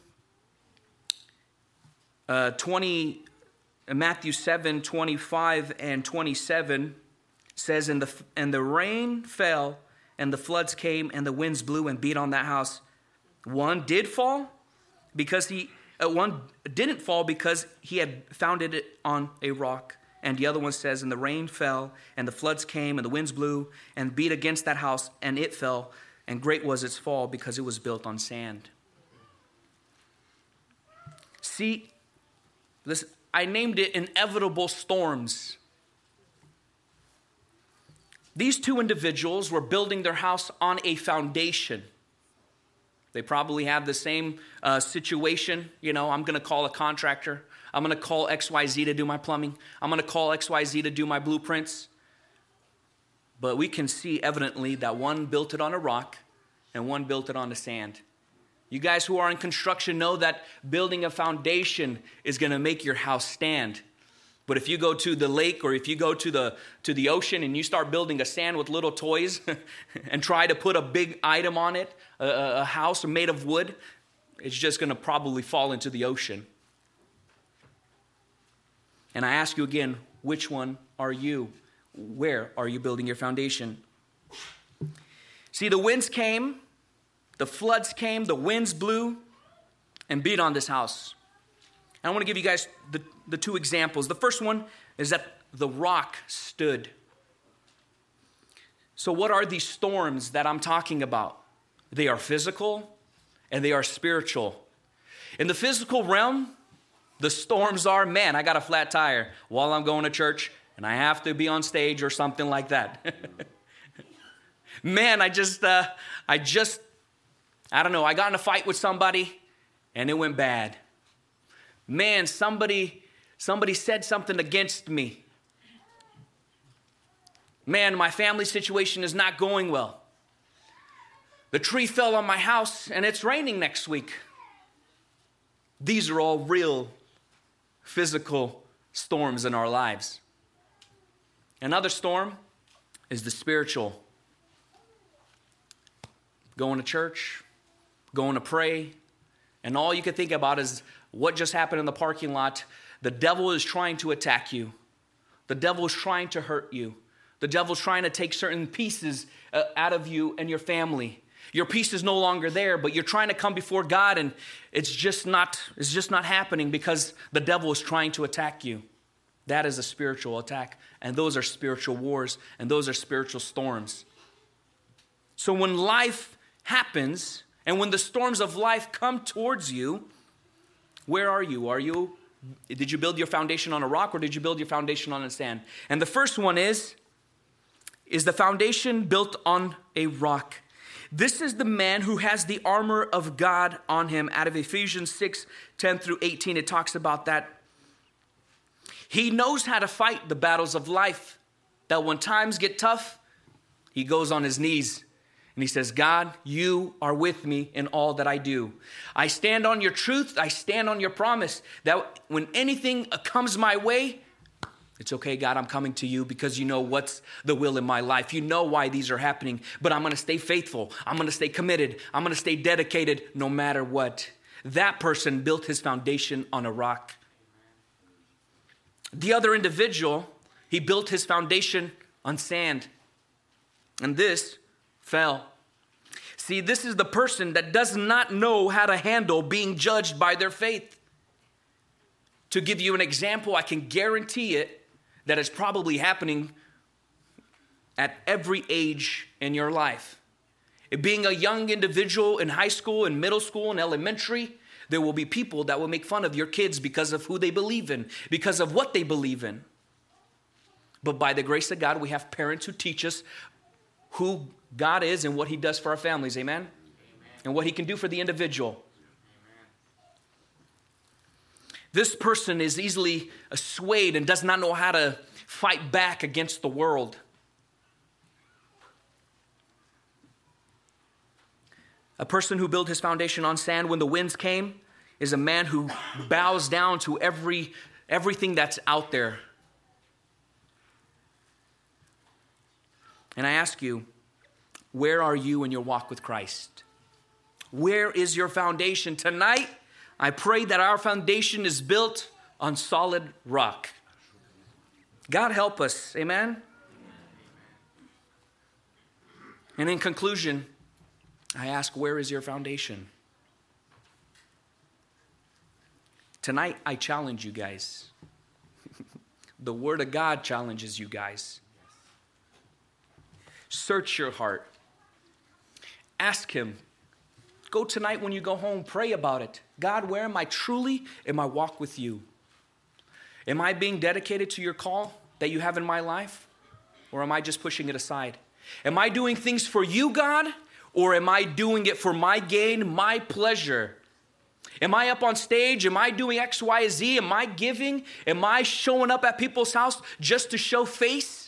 uh, 20, uh, Matthew 7 25 and 27 says, and the, and the rain fell, and the floods came, and the winds blew and beat on that house. One did fall because he, uh, one didn't fall because he had founded it on a rock. And the other one says, And the rain fell, and the floods came, and the winds blew and beat against that house, and it fell, and great was its fall because it was built on sand. See, this, I named it inevitable storms. These two individuals were building their house on a foundation. They probably have the same uh, situation. You know, I'm going to call a contractor. I'm going to call XYZ to do my plumbing. I'm going to call XYZ to do my blueprints. But we can see evidently that one built it on a rock and one built it on the sand. You guys who are in construction know that building a foundation is going to make your house stand. But if you go to the lake or if you go to the to the ocean and you start building a sand with little toys and try to put a big item on it, a, a house made of wood, it's just going to probably fall into the ocean. And I ask you again, which one are you? Where are you building your foundation? See, the winds came, the floods came, the winds blew and beat on this house. And I want to give you guys the, the two examples. The first one is that the rock stood. So, what are these storms that I'm talking about? They are physical and they are spiritual. In the physical realm, the storms are man, I got a flat tire while I'm going to church and I have to be on stage or something like that. man, I just, uh, I just, I don't know, I got in a fight with somebody and it went bad. Man, somebody, somebody said something against me. Man, my family situation is not going well. The tree fell on my house and it's raining next week. These are all real physical storms in our lives. Another storm is the spiritual. Going to church, going to pray, and all you can think about is what just happened in the parking lot. The devil is trying to attack you, the devil is trying to hurt you, the devil's trying to take certain pieces uh, out of you and your family. Your peace is no longer there, but you're trying to come before God and it's just not it's just not happening because the devil is trying to attack you. That is a spiritual attack, and those are spiritual wars, and those are spiritual storms. So when life happens, and when the storms of life come towards you, where are you? Are you did you build your foundation on a rock or did you build your foundation on the sand? And the first one is is the foundation built on a rock. This is the man who has the armor of God on him. Out of Ephesians 6 10 through 18, it talks about that. He knows how to fight the battles of life. That when times get tough, he goes on his knees and he says, God, you are with me in all that I do. I stand on your truth. I stand on your promise that when anything comes my way, it's okay, God, I'm coming to you because you know what's the will in my life. You know why these are happening, but I'm gonna stay faithful. I'm gonna stay committed. I'm gonna stay dedicated no matter what. That person built his foundation on a rock. The other individual, he built his foundation on sand. And this fell. See, this is the person that does not know how to handle being judged by their faith. to give you an example, I can guarantee it that it's probably happening at every age in your life. It being a young individual in high school, in middle school, in elementary, there will be people that will make fun of your kids because of who they believe in, because of what they believe in. But by the grace of God, we have parents who teach us who God is and what He does for our families. Amen? And what He can do for the individual. This person is easily swayed and does not know how to fight back against the world. A person who built his foundation on sand when the winds came is a man who bows down to every, everything that's out there. And I ask you, where are you in your walk with Christ? Where is your foundation? Tonight, I pray that our foundation is built on solid rock. God help us. Amen. And in conclusion, I ask, where is your foundation? Tonight, I challenge you guys. the Word of God challenges you guys. Search your heart. Ask Him. Go tonight when you go home, pray about it. God, where am I truly in my walk with you? Am I being dedicated to your call that you have in my life? Or am I just pushing it aside? Am I doing things for you, God? Or am I doing it for my gain, my pleasure? Am I up on stage? Am I doing X, Y, Z? Am I giving? Am I showing up at people's house just to show face?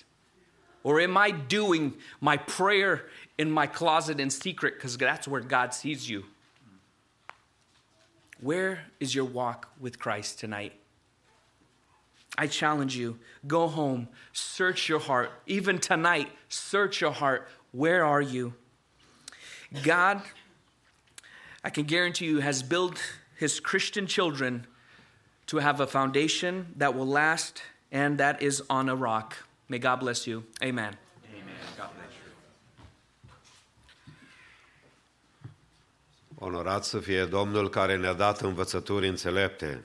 Or am I doing my prayer in my closet in secret because that's where God sees you? Where is your walk with Christ tonight? I challenge you go home, search your heart. Even tonight, search your heart. Where are you? God, I can guarantee you, has built his Christian children to have a foundation that will last and that is on a rock. May God bless you. Amen. Amen. God bless you. Onorat să fie Domnul care ne-a dat învățături înțelepte.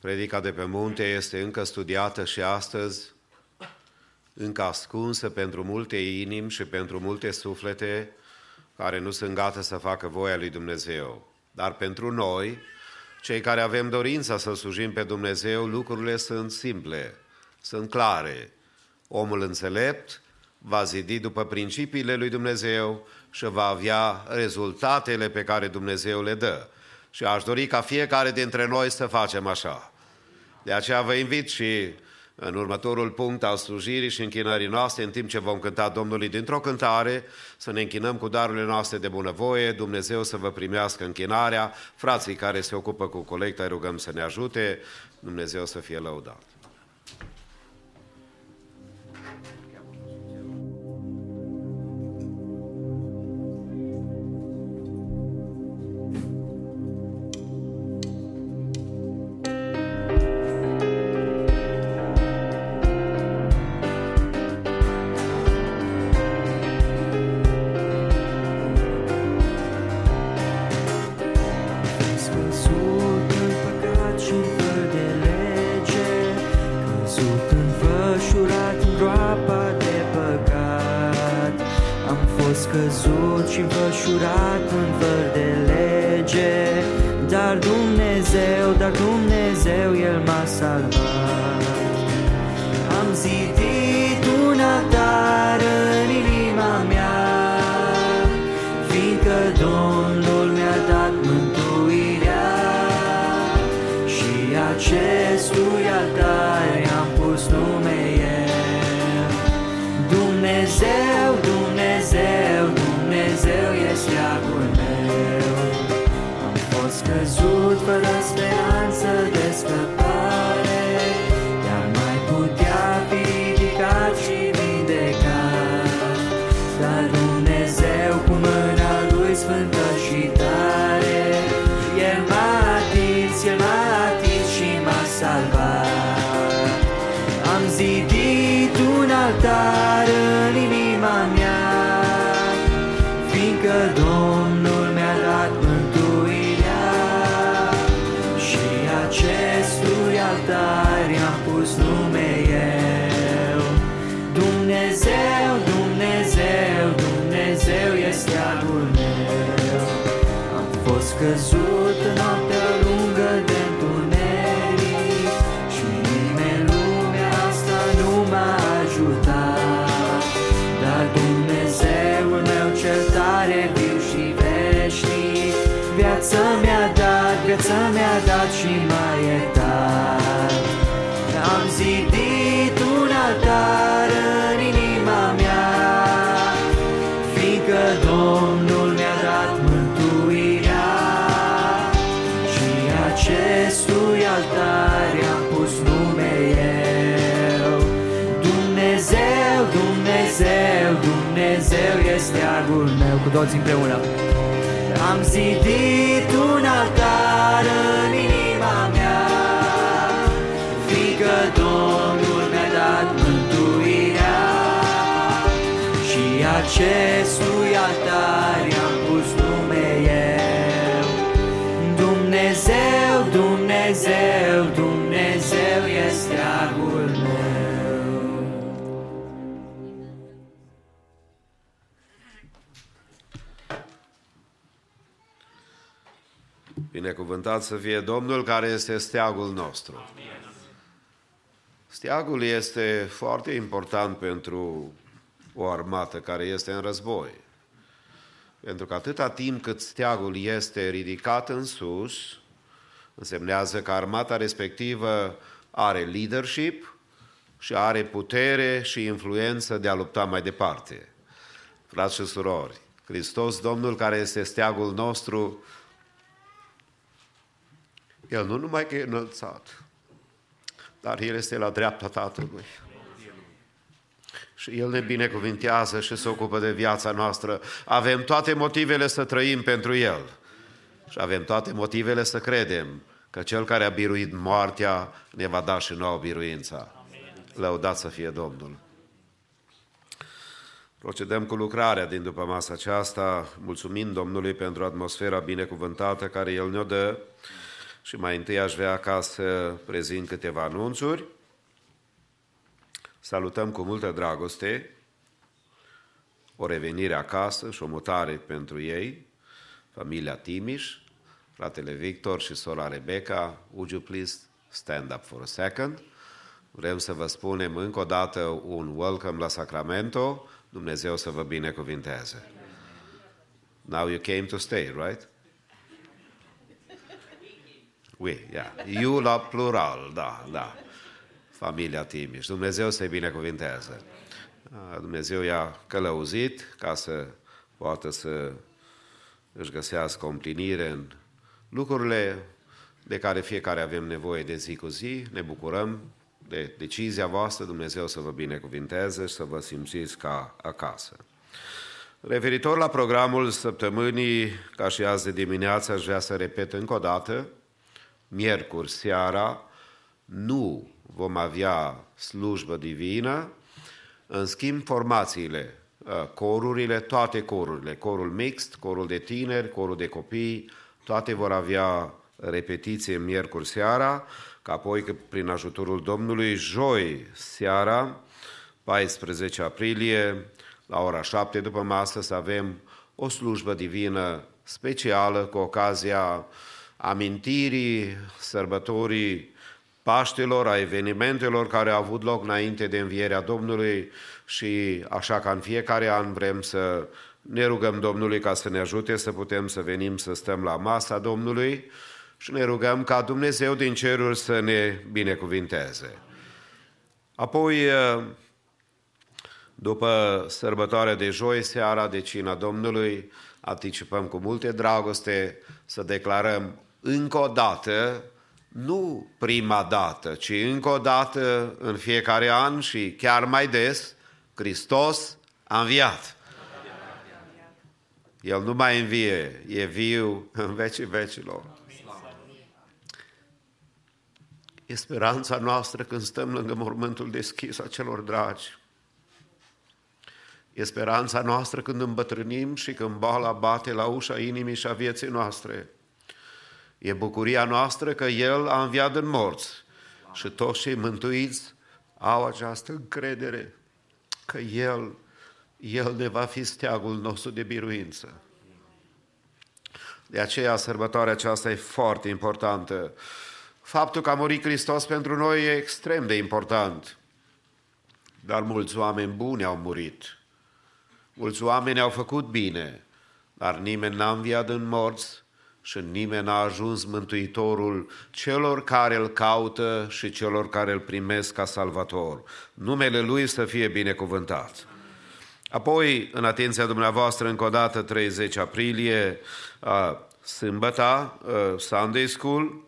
Predica de pe munte este încă studiată și astăzi, încă ascunsă pentru multe inimi și pentru multe suflete care nu sunt gata să facă voia lui Dumnezeu. Dar pentru noi, cei care avem dorința să slujim pe Dumnezeu, lucrurile sunt simple, sunt clare. Omul înțelept va zidi după principiile lui Dumnezeu și va avea rezultatele pe care Dumnezeu le dă. Și aș dori ca fiecare dintre noi să facem așa. De aceea vă invit și în următorul punct al slujirii și închinării noastre, în timp ce vom cânta Domnului dintr-o cântare, să ne închinăm cu darurile noastre de bunăvoie, Dumnezeu să vă primească închinarea, frații care se ocupă cu colecta, îi rugăm să ne ajute, Dumnezeu să fie lăudat. Și acestui altar i-am pus nume eu. Dumnezeu, Dumnezeu, Dumnezeu este arbul meu. Binecuvântat să fie Domnul care este steagul nostru. Steagul este foarte important pentru o armată care este în război. Pentru că atâta timp cât steagul este ridicat în sus, însemnează că armata respectivă are leadership și are putere și influență de a lupta mai departe. Frați și surori, Hristos Domnul care este steagul nostru, El nu numai că e înălțat, dar El este la dreapta Tatălui. Și El ne binecuvintează și se ocupă de viața noastră. Avem toate motivele să trăim pentru El. Și avem toate motivele să credem că Cel care a biruit moartea ne va da și nouă biruința. Lăudat să fie Domnul. Procedăm cu lucrarea din după masa aceasta, mulțumind Domnului pentru atmosfera binecuvântată care El ne-o dă și mai întâi aș vrea ca să prezint câteva anunțuri. Salutăm cu multă dragoste o revenire acasă și o mutare pentru ei, familia Timiș, fratele Victor și sora Rebecca. Would you please stand up for a second? Vrem să vă spunem încă o dată un welcome la Sacramento. Dumnezeu să vă binecuvinteze. Now you came to stay, right? We, yeah. You la plural, da, da. Familia Timiș. Dumnezeu să-i binecuvinteze. Dumnezeu i-a călăuzit ca să poată să își găsească o împlinire în lucrurile de care fiecare avem nevoie de zi cu zi. Ne bucurăm de decizia voastră, Dumnezeu să vă binecuvinteze și să vă simțiți ca acasă. Referitor la programul săptămânii, ca și azi de dimineață, aș vrea să repet încă o dată, miercuri seara nu vom avea slujbă divină, în schimb formațiile, corurile, toate corurile, corul mixt, corul de tineri, corul de copii, toate vor avea repetiție miercuri seara, ca apoi că prin ajutorul Domnului, joi seara, 14 aprilie, la ora 7 după masă, să avem o slujbă divină specială cu ocazia amintirii sărbătorii Paștelor, a evenimentelor care au avut loc înainte de învierea Domnului și așa ca în fiecare an vrem să ne rugăm Domnului ca să ne ajute să putem să venim să stăm la masa Domnului și ne rugăm ca Dumnezeu din ceruri să ne binecuvinteze. Apoi, după sărbătoarea de joi, seara de cina Domnului, anticipăm cu multe dragoste să declarăm încă o dată, nu prima dată, ci încă o dată în fiecare an și chiar mai des, Hristos a înviat. El nu mai învie, e viu în vecii vecilor. E speranța noastră când stăm lângă mormântul deschis a celor dragi. E speranța noastră când îmbătrânim și când boala bate la ușa inimii și a vieții noastre. E bucuria noastră că El a înviat în morți și toți cei mântuiți au această încredere că El, El ne va fi steagul nostru de biruință. De aceea sărbătoarea aceasta e foarte importantă. Faptul că a murit Hristos pentru noi e extrem de important. Dar mulți oameni buni au murit. Mulți oameni au făcut bine, dar nimeni n-a înviat în morți și nimeni n-a ajuns mântuitorul celor care îl caută și celor care îl primesc ca salvator. Numele lui să fie binecuvântat. Apoi, în atenția dumneavoastră, încă o dată, 30 aprilie, uh, sâmbăta, uh, Sunday School,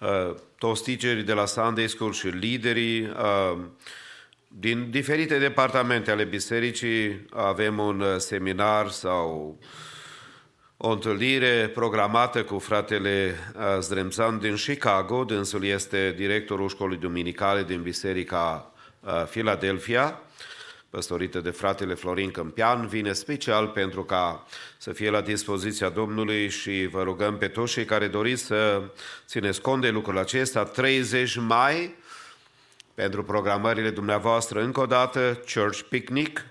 uh, toți teacherii de la Sunday School și liderii uh, din diferite departamente ale bisericii avem un uh, seminar sau o întâlnire programată cu fratele uh, Zdremțan din Chicago, dânsul este directorul școlii duminicale din Biserica uh, Philadelphia, păstorită de fratele Florin Câmpian, vine special pentru ca să fie la dispoziția Domnului și vă rugăm pe toți cei care doriți să țineți cont de lucrul acesta, 30 mai, pentru programările dumneavoastră, încă o dată, Church Picnic,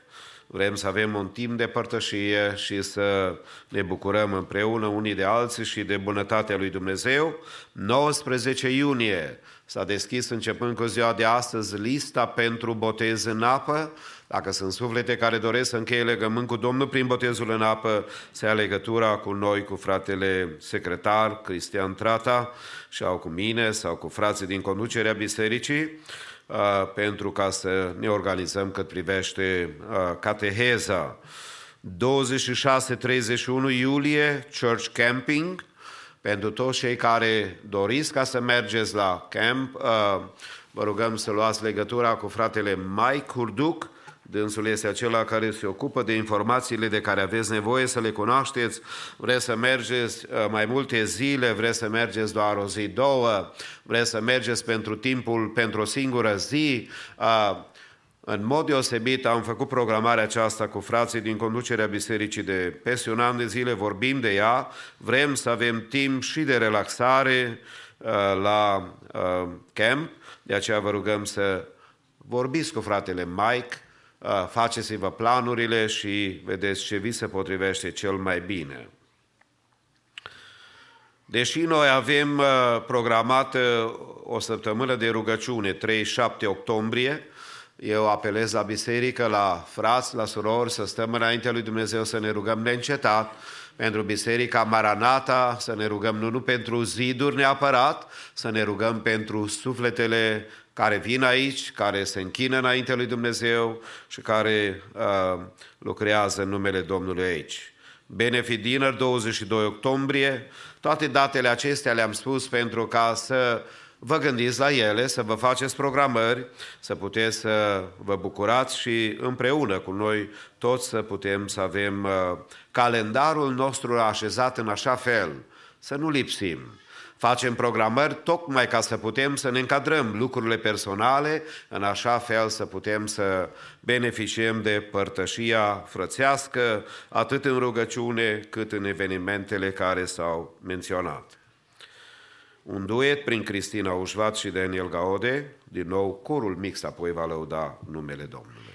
Vrem să avem un timp de părtășie și să ne bucurăm împreună unii de alții și de bunătatea lui Dumnezeu. 19 iunie s-a deschis începând cu ziua de astăzi lista pentru botez în apă. Dacă sunt suflete care doresc să încheie legământ cu Domnul prin botezul în apă, să ia legătura cu noi, cu fratele secretar Cristian Trata și au cu mine sau cu frații din conducerea bisericii uh, pentru ca să ne organizăm cât privește uh, cateheza. 26-31 iulie, Church Camping, pentru toți cei care doriți ca să mergeți la camp, uh, vă rugăm să luați legătura cu fratele Mike Hurduc, Dânsul este acela care se ocupă de informațiile de care aveți nevoie să le cunoașteți. Vreți să mergeți uh, mai multe zile, vreți să mergeți doar o zi, două, vreți să mergeți pentru timpul, pentru o singură zi. Uh, În mod deosebit am făcut programarea aceasta cu frații din conducerea bisericii de peste un an de zile, vorbim de ea, vrem să avem timp și de relaxare uh, la camp, de aceea vă rugăm să vorbiți cu fratele Mike, Uh, faceți-vă planurile și vedeți ce vi se potrivește cel mai bine. Deși noi avem uh, programată o săptămână de rugăciune, 37 octombrie, eu apelez la biserică, la frați, la surori, să stăm înaintea lui Dumnezeu să ne rugăm neîncetat pentru Biserica Maranata, să ne rugăm nu, nu pentru ziduri neapărat, să ne rugăm pentru sufletele care vin aici, care se închină înainte lui Dumnezeu și care uh, lucrează în numele Domnului aici. Benefit Dinner, 22 octombrie, toate datele acestea le-am spus pentru ca să vă gândiți la ele, să vă faceți programări, să puteți să vă bucurați și împreună cu noi toți să putem să avem uh, calendarul nostru așezat în așa fel, să nu lipsim, Facem programări tocmai ca să putem să ne încadrăm lucrurile personale în așa fel să putem să beneficiem de părtășia frățească, atât în rugăciune cât în evenimentele care s-au menționat. Un duet prin Cristina Ușvat și Daniel Gaode, din nou corul mix apoi va lăuda numele Domnului.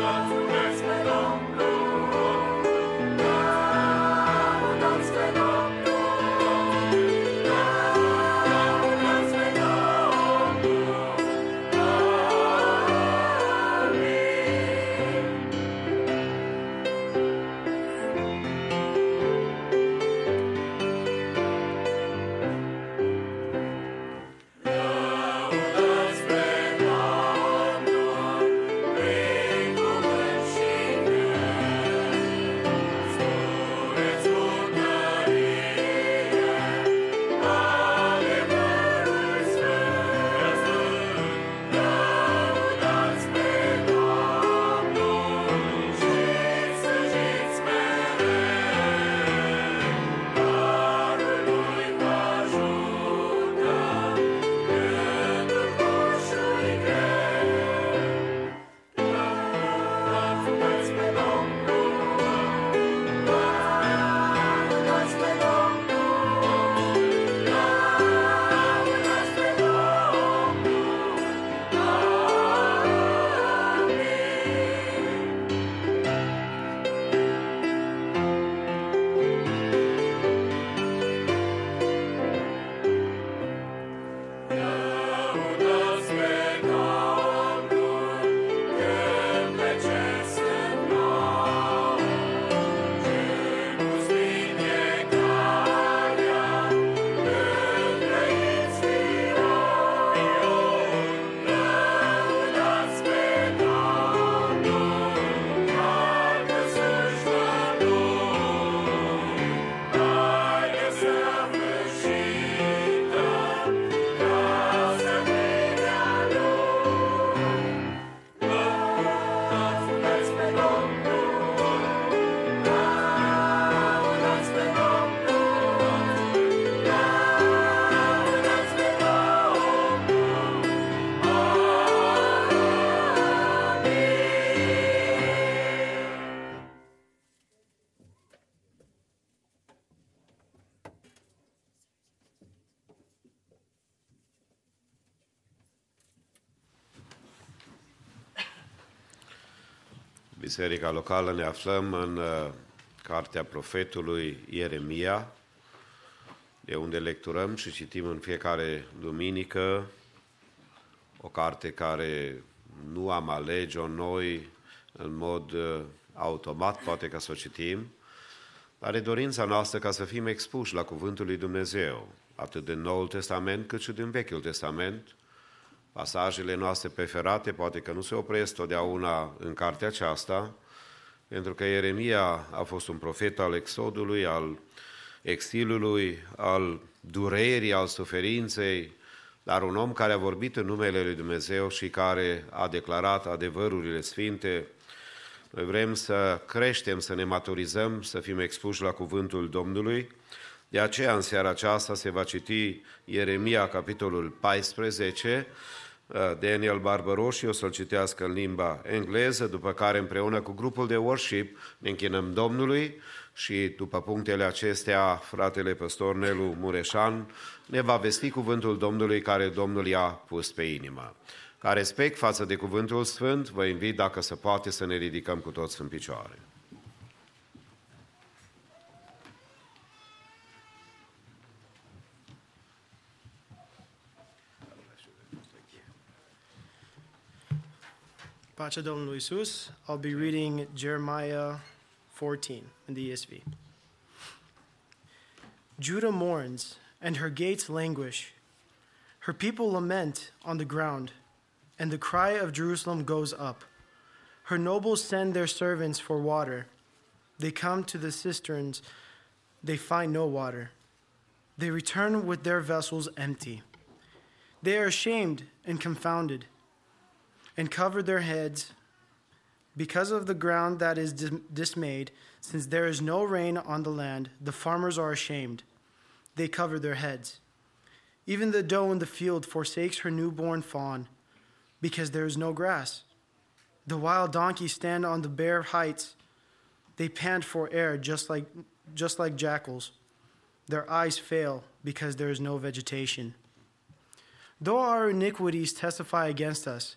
God's biserica locală ne aflăm în uh, cartea profetului Ieremia, de unde lecturăm și citim în fiecare duminică o carte care nu am alege-o noi în mod uh, automat, poate ca să o citim, dar e dorința noastră ca să fim expuși la Cuvântul lui Dumnezeu, atât din Noul Testament cât și din Vechiul Testament. Pasajele noastre preferate poate că nu se opresc totdeauna în cartea aceasta, pentru că Ieremia a fost un profet al exodului, al exilului, al durerii, al suferinței, dar un om care a vorbit în numele lui Dumnezeu și care a declarat adevărurile sfinte. Noi vrem să creștem, să ne maturizăm, să fim expuși la cuvântul Domnului. De aceea, în seara aceasta se va citi Ieremia, capitolul 14, Daniel Barbaroși o să-l citească în limba engleză, după care împreună cu grupul de worship ne închinăm Domnului și după punctele acestea, fratele păstor Nelu Mureșan ne va vesti cuvântul Domnului care Domnul i-a pus pe inimă. Ca respect față de cuvântul Sfânt, vă invit, dacă se poate, să ne ridicăm cu toți în picioare. Pacea Domnului. I'll be reading Jeremiah 14 in the ESV. Judah mourns, and her gates languish. Her people lament on the ground, and the cry of Jerusalem goes up. Her nobles send their servants for water. They come to the cisterns, they find no water. They return with their vessels empty. They are ashamed and confounded and cover their heads because of the ground that is dis- dismayed, since there is no rain on the land, the farmers are ashamed. They cover their heads. Even the doe in the field forsakes her newborn fawn, because there is no grass. The wild donkeys stand on the bare heights. They pant for air just like, just like jackals. Their eyes fail because there is no vegetation. Though our iniquities testify against us,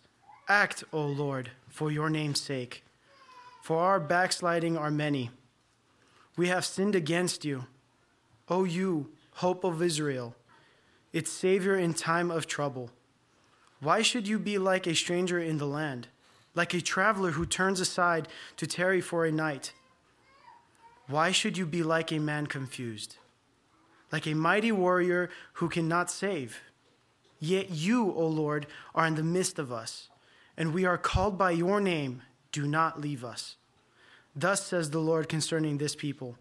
Act, O Lord, for your name's sake. For our backsliding are many. We have sinned against you. O you, hope of Israel, its Savior in time of trouble. Why should you be like a stranger in the land, like a traveler who turns aside to tarry for a night? Why should you be like a man confused, like a mighty warrior who cannot save? Yet you, O Lord, are in the midst of us and we are called by your name, do not leave us. Thus says the Lord concerning this people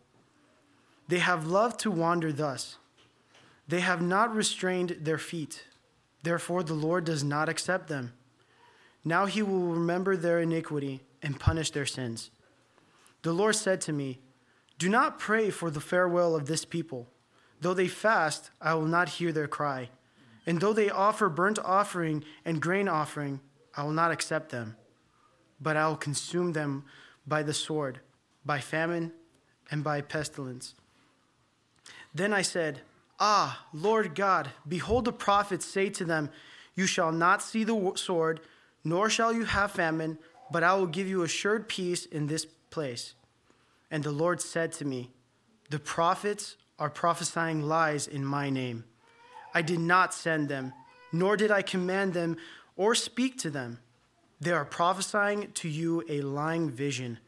They have loved to wander thus, they have not restrained their feet. Therefore, the Lord does not accept them. Now he will remember their iniquity and punish their sins. The Lord said to me, Do not pray for the farewell of this people. Though they fast, I will not hear their cry. And though they offer burnt offering and grain offering, I will not accept them, but I will consume them by the sword, by famine, and by pestilence. Then I said, Ah, Lord God, behold, the prophets say to them, You shall not see the sword, nor shall you have famine, but I will give you assured peace in this place. And the Lord said to me, The prophets are prophesying lies in my name. I did not send them, nor did I command them or speak to them. They are prophesying to you a lying vision,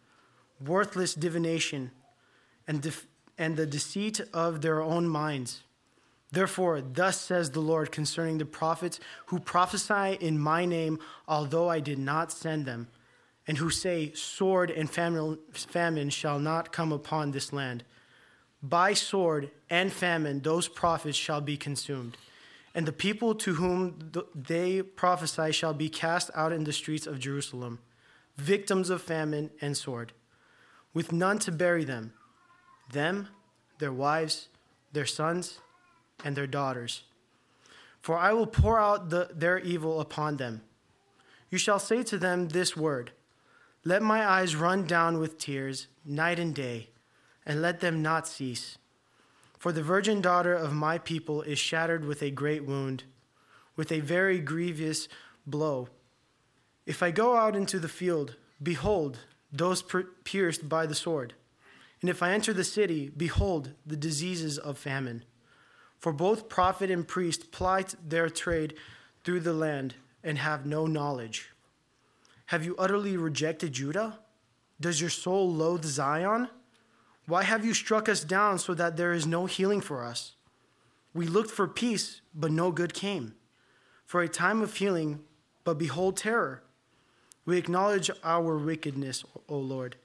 worthless divination, and, def- and the deceit of their own minds. Therefore, thus says the Lord concerning the prophets who prophesy in my name, although I did not send them, and who say, Sword and famine, famine shall not come upon this land. By sword and famine, those prophets shall be consumed and the people to whom they prophesy shall be cast out in the streets of Jerusalem, victims of famine and sword, with none to bury them, them, their wives, their sons, and their daughters. For I will pour out the, their evil upon them. You shall say to them this word Let my eyes run down with tears night and day, and let them not cease. For the virgin daughter of my people is shattered with a great wound, with a very grievous blow. If I go out into the field, behold, those pierced by the sword. And if I enter the city, behold the diseases of famine. For both prophet and priest plight their trade through the land and have no knowledge. Have you utterly rejected Judah? Does your soul loathe Zion? Why have you struck us down so that there is no healing for us? We looked for peace, but no good came. For a time of healing, but behold terror. We acknowledge our wickedness, O Lord,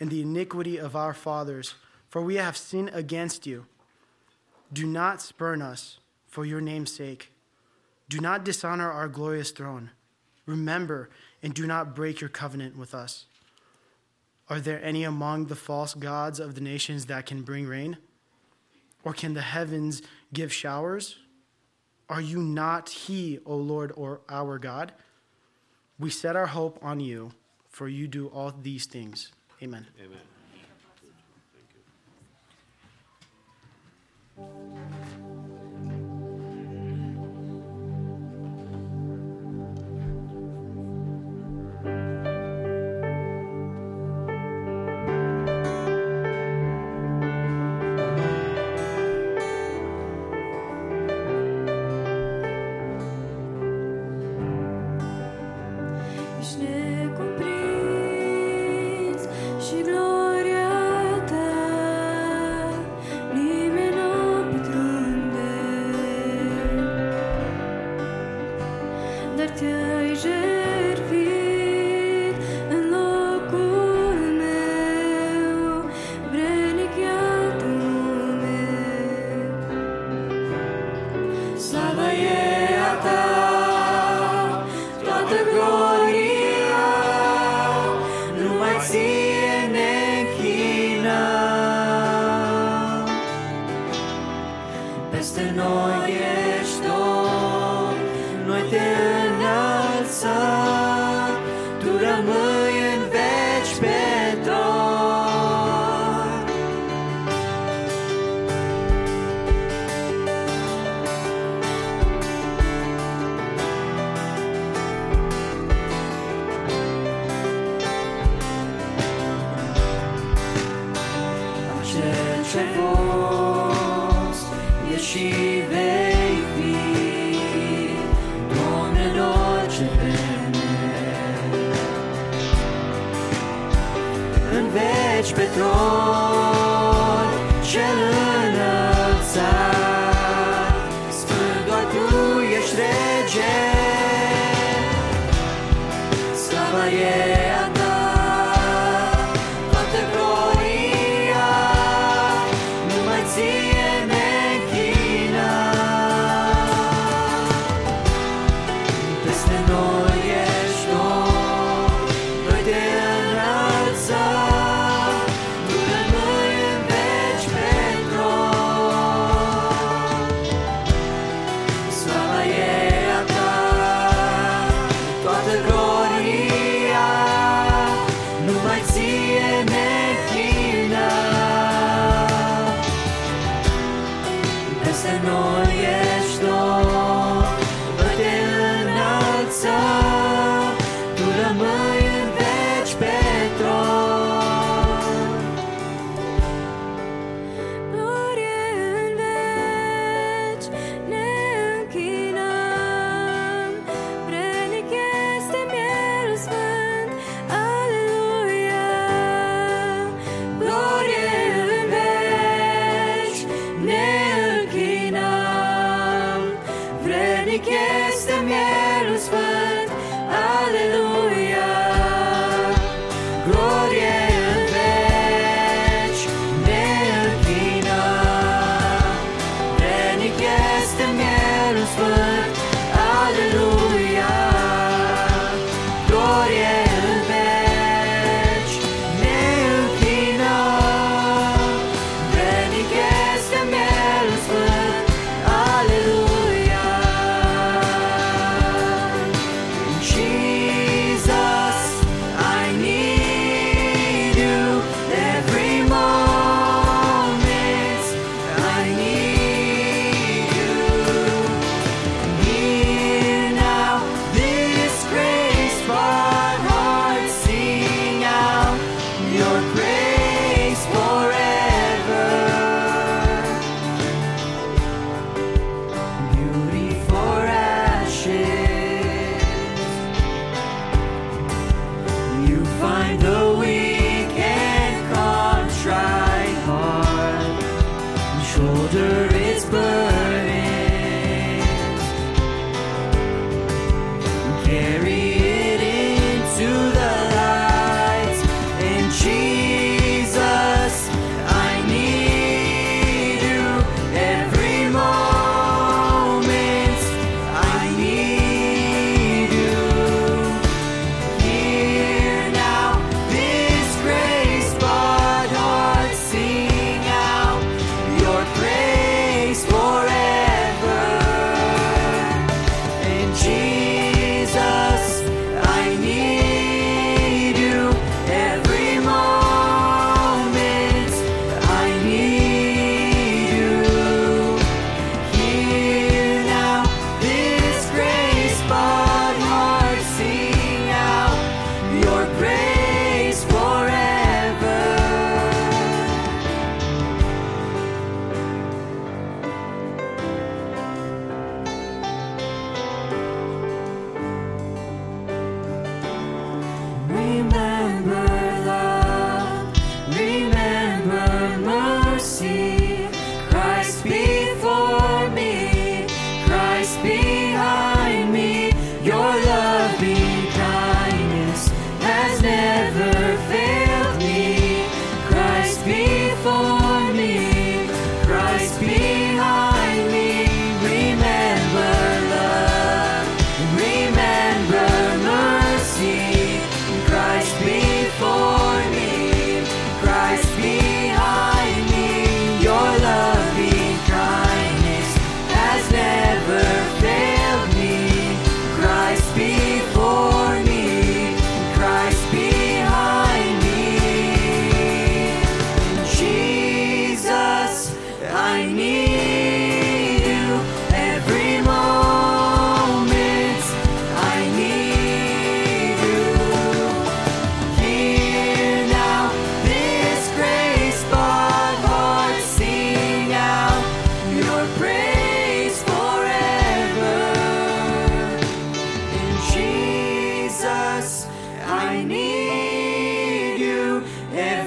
and the iniquity of our fathers, for we have sinned against you. Do not spurn us for your name's sake. Do not dishonor our glorious throne. Remember and do not break your covenant with us. Are there any among the false gods of the nations that can bring rain? Or can the heavens give showers? Are you not He, O Lord, or our God? We set our hope on you, for you do all these things. Amen. Amen. Ești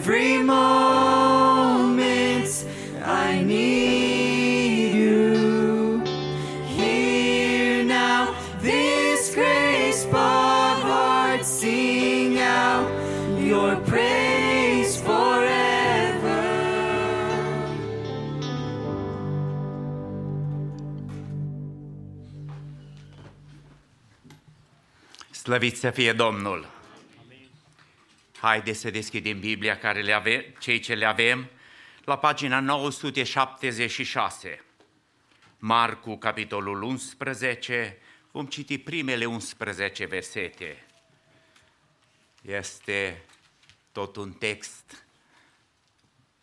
every moment. I need you. Hear now this grace, but heart sing out your praise forever. Slăvit să fie Domnul! Haideți să deschidem Biblia, care le ave, cei ce le avem, la pagina 976. Marcu, capitolul 11, vom citi primele 11 versete. Este tot un text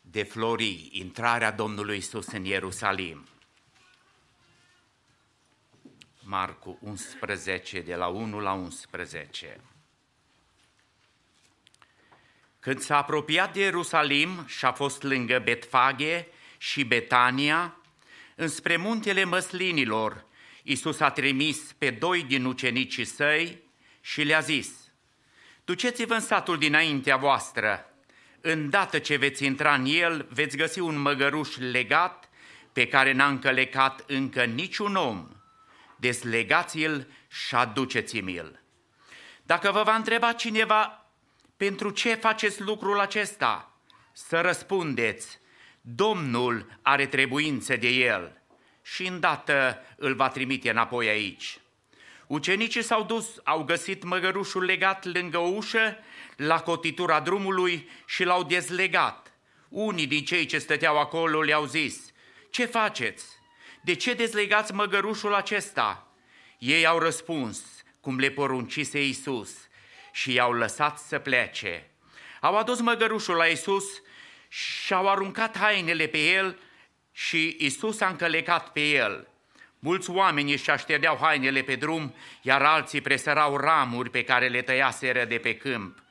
de flori, intrarea Domnului Isus în Ierusalim. Marcu 11, de la 1 la 11. Când s-a apropiat de Ierusalim și a fost lângă Betfage și Betania, înspre muntele măslinilor, Iisus a trimis pe doi din ucenicii săi și le-a zis, Duceți-vă în satul dinaintea voastră, îndată ce veți intra în el, veți găsi un măgăruș legat pe care n-a încălecat încă niciun om. Deslegați-l și aduceți-mi-l. Dacă vă va întreba cineva pentru ce faceți lucrul acesta, să răspundeți, Domnul are trebuință de el și îndată îl va trimite înapoi aici. Ucenicii s-au dus, au găsit măgărușul legat lângă o ușă, la cotitura drumului și l-au dezlegat. Unii din cei ce stăteau acolo le-au zis, ce faceți? De ce dezlegați măgărușul acesta? Ei au răspuns, cum le poruncise Iisus, și i-au lăsat să plece. Au adus măgărușul la Iisus și au aruncat hainele pe el și Iisus a încălecat pe el. Mulți oameni își așterdeau hainele pe drum, iar alții presărau ramuri pe care le tăiaseră de pe câmp.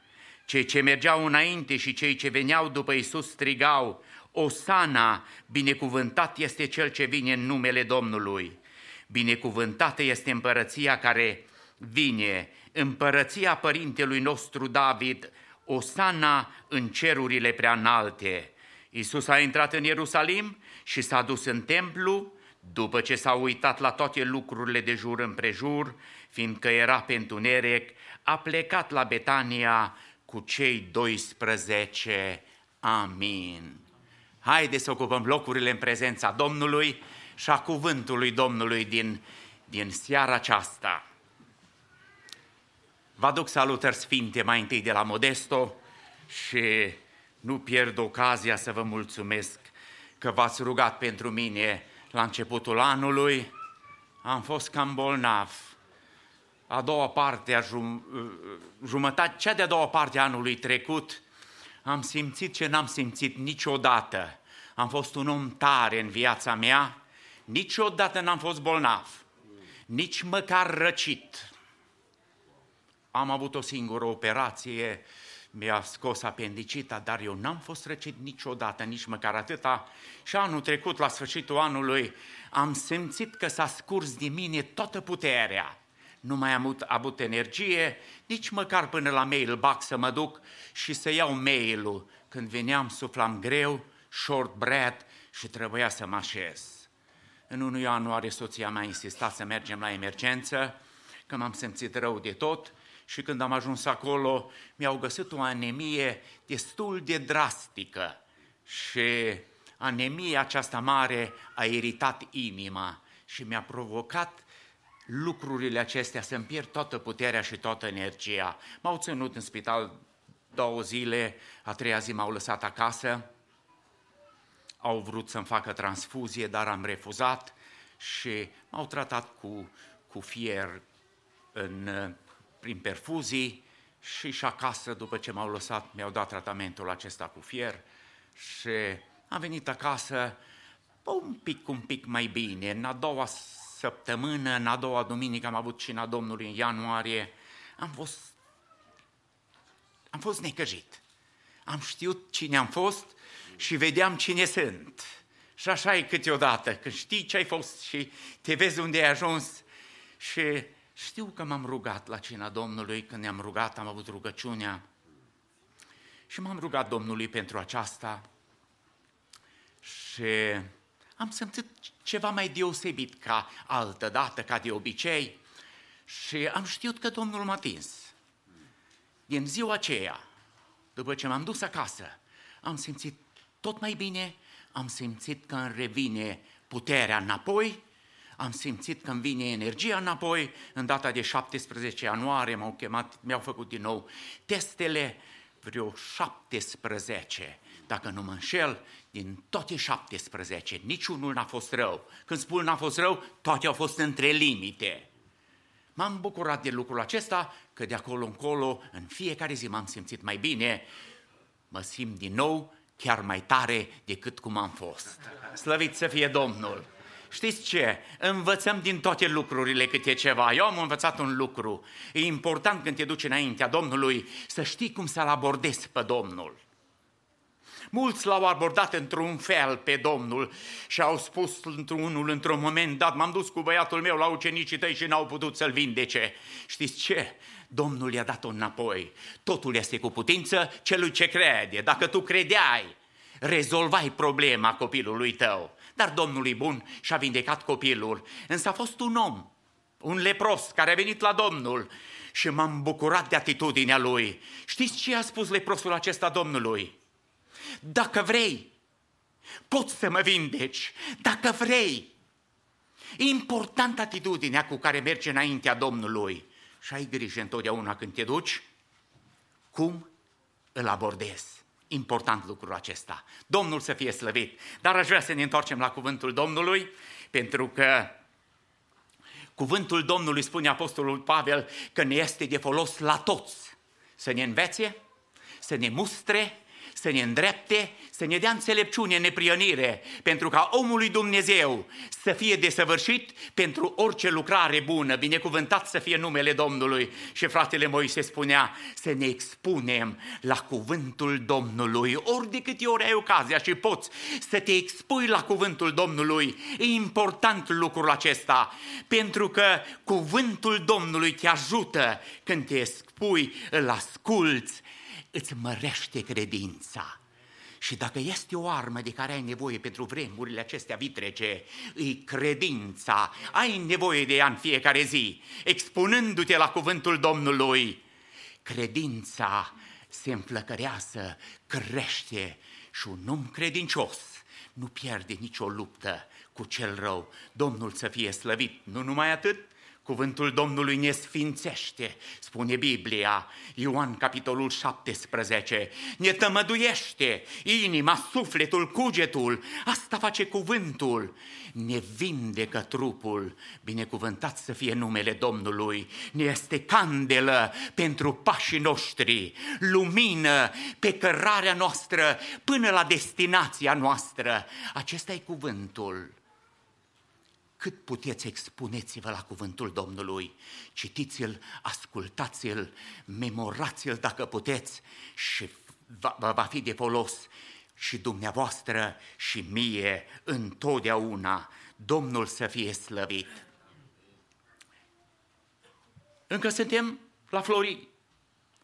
Cei ce mergeau înainte și cei ce veneau după Iisus strigau, Osana, binecuvântat este cel ce vine în numele Domnului. Binecuvântată este împărăția care vine, împărăția părintelui nostru David, Osana în cerurile prea înalte. Iisus a intrat în Ierusalim și s-a dus în templu, după ce s-a uitat la toate lucrurile de jur împrejur, fiindcă era pe întuneric, a plecat la Betania cu cei 12. Amin. Haideți să ocupăm locurile în prezența Domnului și a cuvântului Domnului din, din seara aceasta. Vă aduc salutări sfinte mai întâi de la Modesto și nu pierd ocazia să vă mulțumesc că v-ați rugat pentru mine la începutul anului. Am fost cam bolnav. A doua parte, a jum, jumătate, cea de-a doua parte a anului trecut, am simțit ce n-am simțit niciodată. Am fost un om tare în viața mea, niciodată n-am fost bolnav, nici măcar răcit. Am avut o singură operație, mi-a scos apendicita, dar eu n-am fost răcit niciodată, nici măcar atâta. Și anul trecut, la sfârșitul anului, am simțit că s-a scurs din mine toată puterea. nu mai am avut, avut energie, nici măcar până la mailbox să mă duc și să iau mail-ul. Când veneam, suflam greu, short breath și trebuia să mă așez. În 1 ianuarie soția mea a insistat să mergem la emergență, că m-am simțit rău de tot și când am ajuns acolo mi-au găsit o anemie destul de drastică și anemia aceasta mare a iritat inima și mi-a provocat lucrurile acestea să-mi pierd toată puterea și toată energia. M-au ținut în spital două zile, a treia zi m-au lăsat acasă, au vrut să-mi facă transfuzie, dar am refuzat și m-au tratat cu, cu fier în, prin perfuzii și și acasă, după ce m-au lăsat, mi-au dat tratamentul acesta cu fier și am venit acasă un pic, un pic mai bine. În a doua săptămână, în a doua duminică am avut cina Domnului în ianuarie, am fost, am fost necăjit. Am știut cine am fost și vedeam cine sunt. Și așa e câteodată, când știi ce ai fost și te vezi unde ai ajuns. Și știu că m-am rugat la cina Domnului, când ne-am rugat, am avut rugăciunea. Și m-am rugat Domnului pentru aceasta. Și am simțit ceva mai deosebit ca altă dată, ca de obicei. Și am știut că Domnul m-a atins. Din ziua aceea, după ce m-am dus acasă, am simțit tot mai bine, am simțit că îmi revine puterea înapoi, am simțit că îmi vine energia înapoi. În data de 17 ianuarie m-au chemat, mi-au făcut din nou testele, vreo 17, dacă nu mă înșel, din toate 17, niciunul n-a fost rău. Când spun n-a fost rău, toate au fost între limite. M-am bucurat de lucrul acesta, că de acolo încolo, în fiecare zi m-am simțit mai bine, mă simt din nou chiar mai tare decât cum am fost. Slăvit să fie Domnul! Știți ce? Învățăm din toate lucrurile câte ceva. Eu am învățat un lucru. E important când te duci înaintea Domnului să știi cum să-L abordezi pe Domnul. Mulți l-au abordat într-un fel pe Domnul și au spus într-unul într-un moment dat, m-am dus cu băiatul meu la ucenicii tăi și n-au putut să-l vindece. Știți ce? Domnul i-a dat-o înapoi. Totul este cu putință celui ce crede. Dacă tu credeai, rezolvai problema copilului tău. Dar Domnul e bun și a vindecat copilul. Însă a fost un om, un lepros care a venit la Domnul și m-am bucurat de atitudinea lui. Știți ce a spus leprosul acesta Domnului? Dacă vrei, poți să mă vindeci. Dacă vrei. E important atitudinea cu care mergi înaintea Domnului. Și ai grijă întotdeauna când te duci, cum îl abordezi. Important lucrul acesta. Domnul să fie slăvit. Dar aș vrea să ne întoarcem la cuvântul Domnului, pentru că cuvântul Domnului spune Apostolul Pavel că ne este de folos la toți. Să ne învețe, să ne mustre, să ne îndrepte, să ne dea înțelepciune, neprionire, pentru ca omul lui Dumnezeu să fie desăvârșit pentru orice lucrare bună, binecuvântat să fie numele Domnului. Și fratele Moise spunea să ne expunem la cuvântul Domnului, ori de câte ori ai ocazia și poți să te expui la cuvântul Domnului. E important lucrul acesta, pentru că cuvântul Domnului te ajută când te expui, îl asculți, îți mărește credința. Și dacă este o armă de care ai nevoie pentru vremurile acestea vitrege, îi credința. Ai nevoie de ea în fiecare zi, expunându-te la cuvântul Domnului. Credința se înflăcărează, crește și un om credincios nu pierde nicio luptă cu cel rău. Domnul să fie slăvit, nu numai atât, Cuvântul Domnului ne sfințește, spune Biblia, Ioan capitolul 17, ne tămăduiește inima, sufletul, cugetul, asta face cuvântul, ne vindecă trupul, binecuvântat să fie numele Domnului, ne este candelă pentru pașii noștri, lumină pe cărarea noastră până la destinația noastră. Acesta e cuvântul cât puteți, expuneți-vă la cuvântul Domnului, citiți-l, ascultați-l, memorați-l dacă puteți și va, va fi de folos și dumneavoastră și mie întotdeauna. Domnul să fie slăvit. Încă suntem la Flori.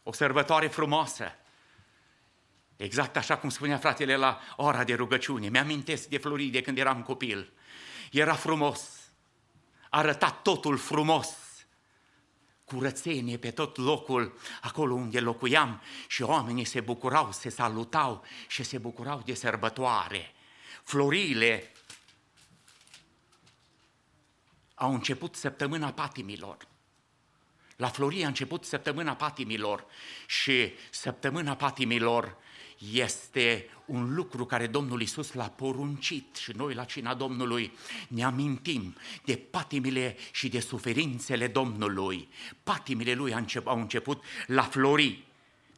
O sărbătoare frumoasă. Exact așa cum spunea fratele la ora de rugăciune. Mi-amintesc de Floride când eram copil. Era frumos. Arăta totul frumos. Curățenie pe tot locul, acolo unde locuiam și oamenii se bucurau, se salutau și se bucurau de sărbătoare. Florile au început săptămâna patimilor. La Florie a început săptămâna patimilor și săptămâna patimilor este un lucru care Domnul Isus l-a poruncit și noi la cina Domnului ne amintim de patimile și de suferințele Domnului. Patimile lui au început la Flori.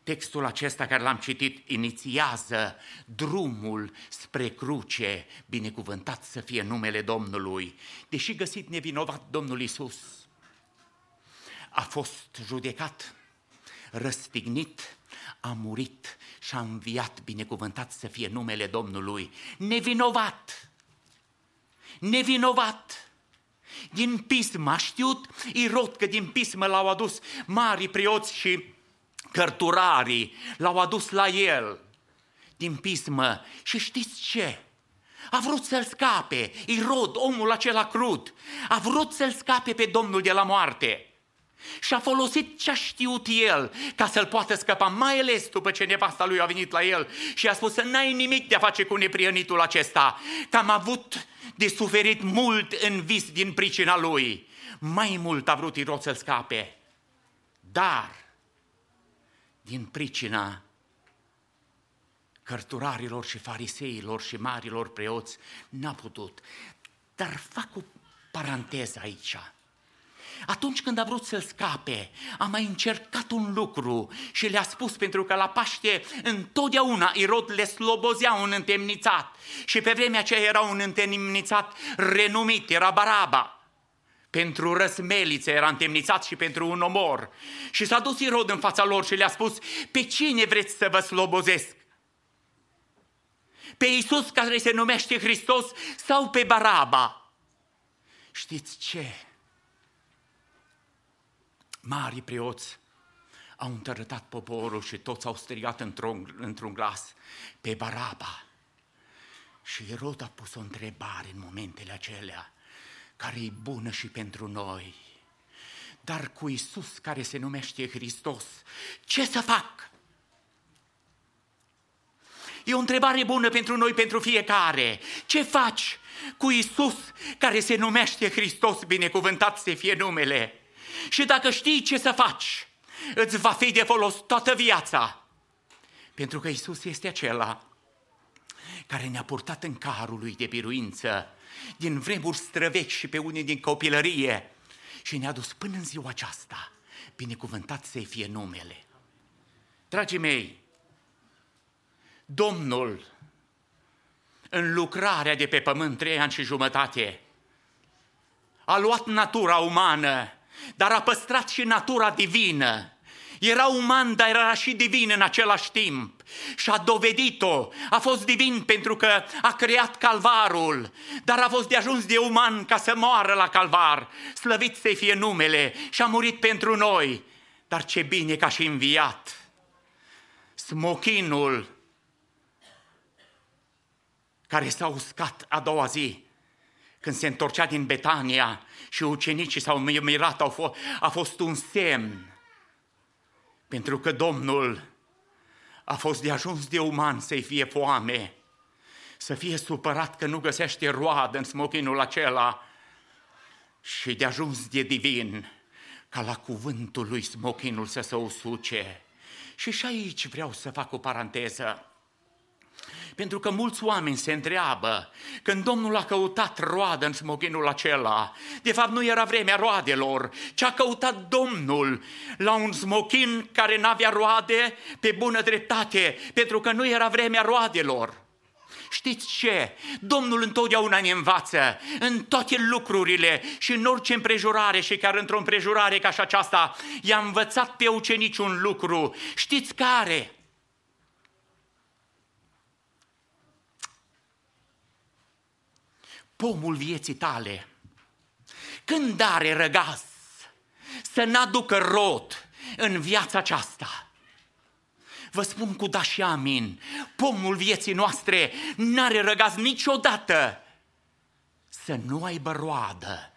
Textul acesta care l-am citit inițiază drumul spre cruce, binecuvântat să fie numele Domnului. Deși găsit nevinovat Domnul Isus, a fost judecat, răstignit, a murit și a înviat, binecuvântat să fie numele Domnului, nevinovat, nevinovat. Din pismă, a știut Irod că din pismă l-au adus mari preoți și cărturarii, l-au adus la el din pismă și știți ce? A vrut să-l scape, Irod, omul acela crud, a vrut să-l scape pe Domnul de la moarte. Și a folosit ce a știut el ca să-l poată scăpa, mai ales după ce nevasta lui a venit la el și a spus să n-ai nimic de a face cu neprienitul acesta, că am avut de suferit mult în vis din pricina lui. Mai mult a vrut Irod să-l scape, dar din pricina cărturarilor și fariseilor și marilor preoți n-a putut. Dar fac o paranteză aici. Atunci când a vrut să scape, a mai încercat un lucru și le-a spus pentru că la Paște întotdeauna Irod le slobozea un întemnițat și pe vremea aceea era un întemnițat renumit, era Baraba. Pentru răsmelițe era întemnițat și pentru un omor. Și s-a dus Irod în fața lor și le-a spus, pe cine vreți să vă slobozesc? Pe Iisus care se numește Hristos sau pe Baraba? Știți ce? Mari preoți au întărătat poporul și toți au strigat într-un, într-un glas pe Baraba. Și Irod a pus o întrebare în momentele acelea, care e bună și pentru noi. Dar cu Isus care se numește Hristos, ce să fac? E o întrebare bună pentru noi, pentru fiecare. Ce faci cu Isus care se numește Hristos, binecuvântat să fie numele? Și dacă știi ce să faci, îți va fi de folos toată viața. Pentru că Isus este acela care ne-a purtat în carul lui de biruință din vremuri străvechi și pe unii din copilărie și ne-a dus până în ziua aceasta. Binecuvântat să-i fie numele. Dragii mei, Domnul, în lucrarea de pe pământ trei ani și jumătate, a luat natura umană dar a păstrat și natura divină. Era uman, dar era și divin în același timp. Și a dovedit-o. A fost divin pentru că a creat calvarul, dar a fost de ajuns de uman ca să moară la calvar. Slăvit să fie numele și a murit pentru noi. Dar ce bine că a și înviat. Smochinul care s-a uscat a doua zi, când se întorcea din Betania și ucenicii s-au mirat, au fost, a fost un semn. Pentru că Domnul a fost de ajuns de uman să-i fie foame, să fie supărat că nu găsește roadă în smochinul acela și de ajuns de divin ca la cuvântul lui smochinul să se usuce. Și și aici vreau să fac o paranteză. Pentru că mulți oameni se întreabă, când Domnul a căutat roadă în smochinul acela, de fapt nu era vremea roadelor, ci a căutat Domnul la un smochin care n-avea roade pe bună dreptate, pentru că nu era vremea roadelor. Știți ce? Domnul întotdeauna ne învață în toate lucrurile și în orice împrejurare și chiar într-o împrejurare ca și aceasta i-a învățat pe ucenici un lucru. Știți care? Pomul vieții tale, când are răgaz, să n-aducă rot în viața aceasta. Vă spun cu da și amin, pomul vieții noastre n-are răgaz niciodată să nu aibă roadă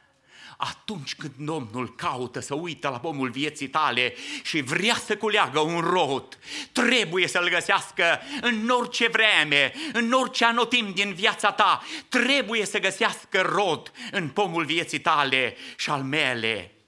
atunci când Domnul caută să uită la pomul vieții tale și vrea să culeagă un rot, trebuie să-l găsească în orice vreme, în orice anotim din viața ta, trebuie să găsească rot în pomul vieții tale și al mele.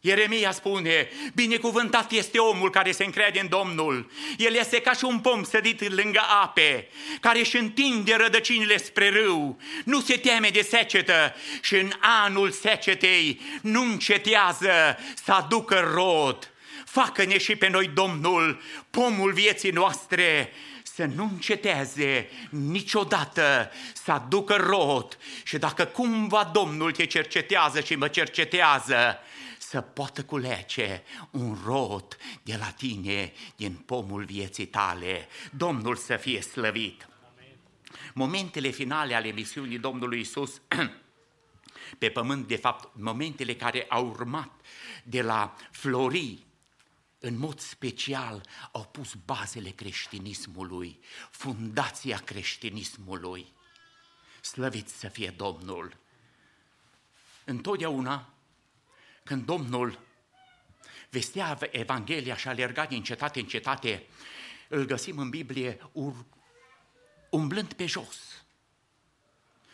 Ieremia spune, binecuvântat este omul care se încrede în Domnul. El este ca și un pom sădit lângă ape, care își întinde rădăcinile spre râu, nu se teme de secetă și în anul secetei nu încetează să aducă rod. Facă-ne și pe noi, Domnul, pomul vieții noastre, să nu înceteze niciodată să aducă rod. Și dacă cumva Domnul te cercetează și mă cercetează, să poată culece un rod de la tine din pomul vieții tale. Domnul să fie slăvit. Momentele finale ale misiunii Domnului Isus pe pământ, de fapt, momentele care au urmat de la flori, în mod special, au pus bazele creștinismului, fundația creștinismului. Slăvit să fie Domnul! Întotdeauna când Domnul vestea Evanghelia și alerga din cetate în cetate, îl găsim în Biblie ur- umblând pe jos.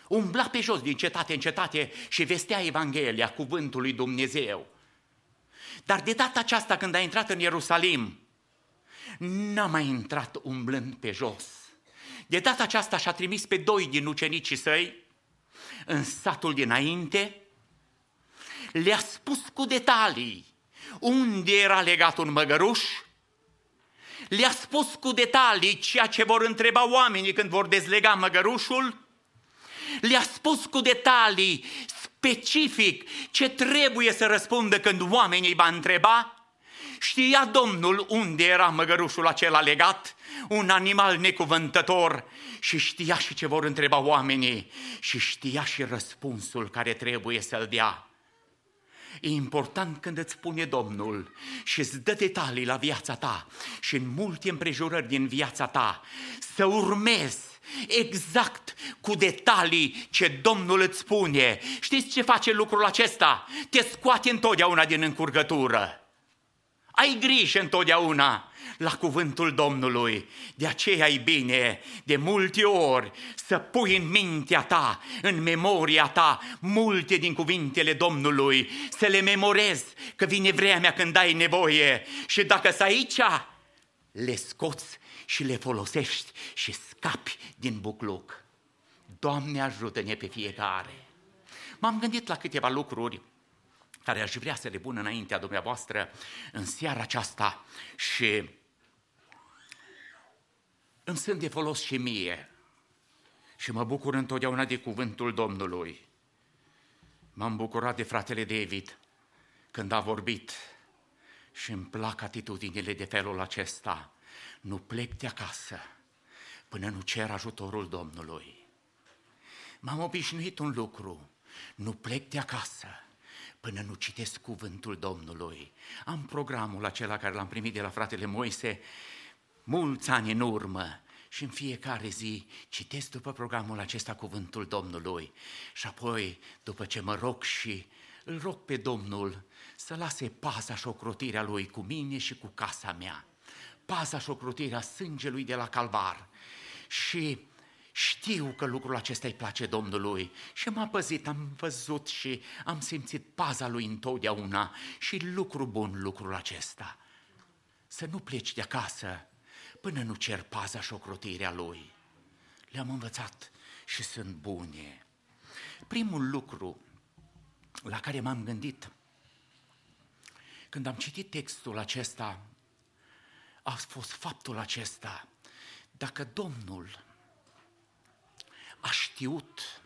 Umbla pe jos din cetate în cetate și vestea Evanghelia, cuvântul lui Dumnezeu. Dar de data aceasta când a intrat în Ierusalim, n-a mai intrat umblând pe jos. De data aceasta și-a trimis pe doi din ucenicii săi în satul dinainte, le-a spus cu detalii. Unde era legat un măgăruș, le-a spus cu detalii ceea ce vor întreba oamenii când vor dezlega măgărușul, le-a spus cu detalii specific ce trebuie să răspundă când oamenii va întreba, Știa Domnul unde era măgărușul acela legat, un animal necuvântător. Și știa și ce vor întreba oamenii. Și știa și răspunsul care trebuie să-l dea. E important când îți spune Domnul și îți dă detalii la viața ta și în multe împrejurări din viața ta să urmezi exact cu detalii ce Domnul îți spune. Știți ce face lucrul acesta? Te scoate întotdeauna din încurgătură. Ai grijă întotdeauna la cuvântul Domnului. De aceea e bine de multe ori să pui în mintea ta, în memoria ta, multe din cuvintele Domnului, să le memorezi, că vine vremea când ai nevoie și dacă să aici, le scoți și le folosești și scapi din bucluc. Doamne ajută-ne pe fiecare! M-am gândit la câteva lucruri care aș vrea să le pun înaintea dumneavoastră în seara aceasta și îmi sunt de folos și mie și mă bucur întotdeauna de cuvântul Domnului. M-am bucurat de fratele David când a vorbit și îmi plac atitudinile de felul acesta. Nu plec de acasă până nu cer ajutorul Domnului. M-am obișnuit un lucru, nu plec de acasă până nu citesc cuvântul Domnului. Am programul acela care l-am primit de la fratele Moise mulți ani în urmă. Și în fiecare zi citesc după programul acesta cuvântul Domnului. Și apoi, după ce mă rog și îl rog pe Domnul să lase paza și ocrotirea Lui cu mine și cu casa mea, paza și ocrotirea sângelui de la calvar. Și știu că lucrul acesta îi place Domnului și m-a păzit, am văzut și am simțit paza lui întotdeauna și lucru bun lucrul acesta. Să nu pleci de acasă până nu cer paza și ocrotirea lui. Le-am învățat și sunt bune. Primul lucru la care m-am gândit când am citit textul acesta a fost faptul acesta. Dacă Domnul a știut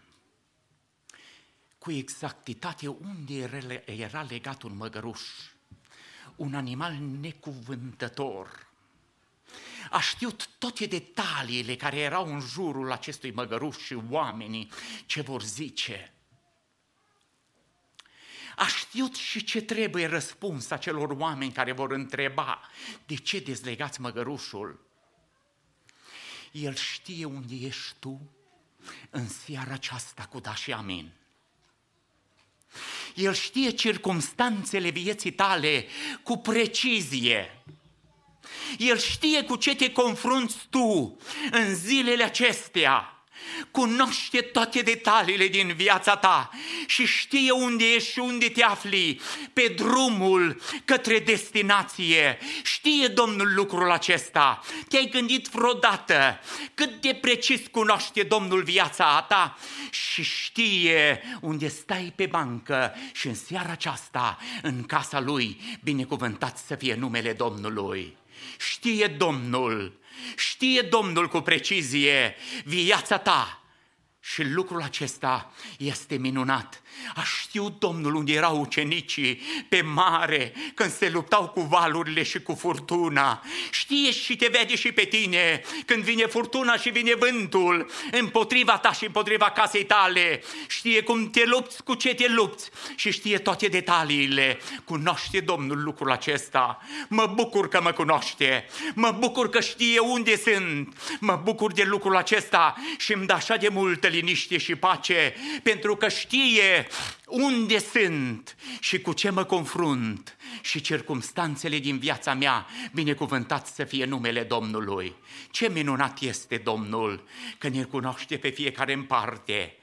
cu exactitate unde era legat un măgăruș, un animal necuvântător, a știut toate detaliile care erau în jurul acestui măgăruș și oamenii ce vor zice. a știut și ce trebuie răspuns acelor oameni care vor întreba de ce dezlegați măgărușul. El știe unde ești tu în seara aceasta cu da și amin. El știe circumstanțele vieții tale cu precizie. El știe cu ce te confrunți tu în zilele acestea cunoaște toate detaliile din viața ta și știe unde ești și unde te afli pe drumul către destinație. Știe Domnul lucrul acesta. Te-ai gândit vreodată cât de precis cunoaște Domnul viața ta și știe unde stai pe bancă și în seara aceasta, în casa lui, binecuvântat să fie numele Domnului. Știe Domnul Știe Domnul cu precizie viața ta și lucrul acesta este minunat. A știut Domnul unde erau ucenicii pe mare când se luptau cu valurile și cu furtuna. Știe și te vede și pe tine când vine furtuna și vine vântul împotriva ta și împotriva casei tale. Știe cum te lupți, cu ce te lupți și știe toate detaliile. Cunoaște Domnul lucrul acesta. Mă bucur că mă cunoaște. Mă bucur că știe unde sunt. Mă bucur de lucrul acesta și îmi dă așa de multă liniște și pace pentru că știe unde sunt și cu ce mă confrunt și circumstanțele din viața mea, binecuvântat să fie numele Domnului. Ce minunat este Domnul că ne cunoaște pe fiecare în parte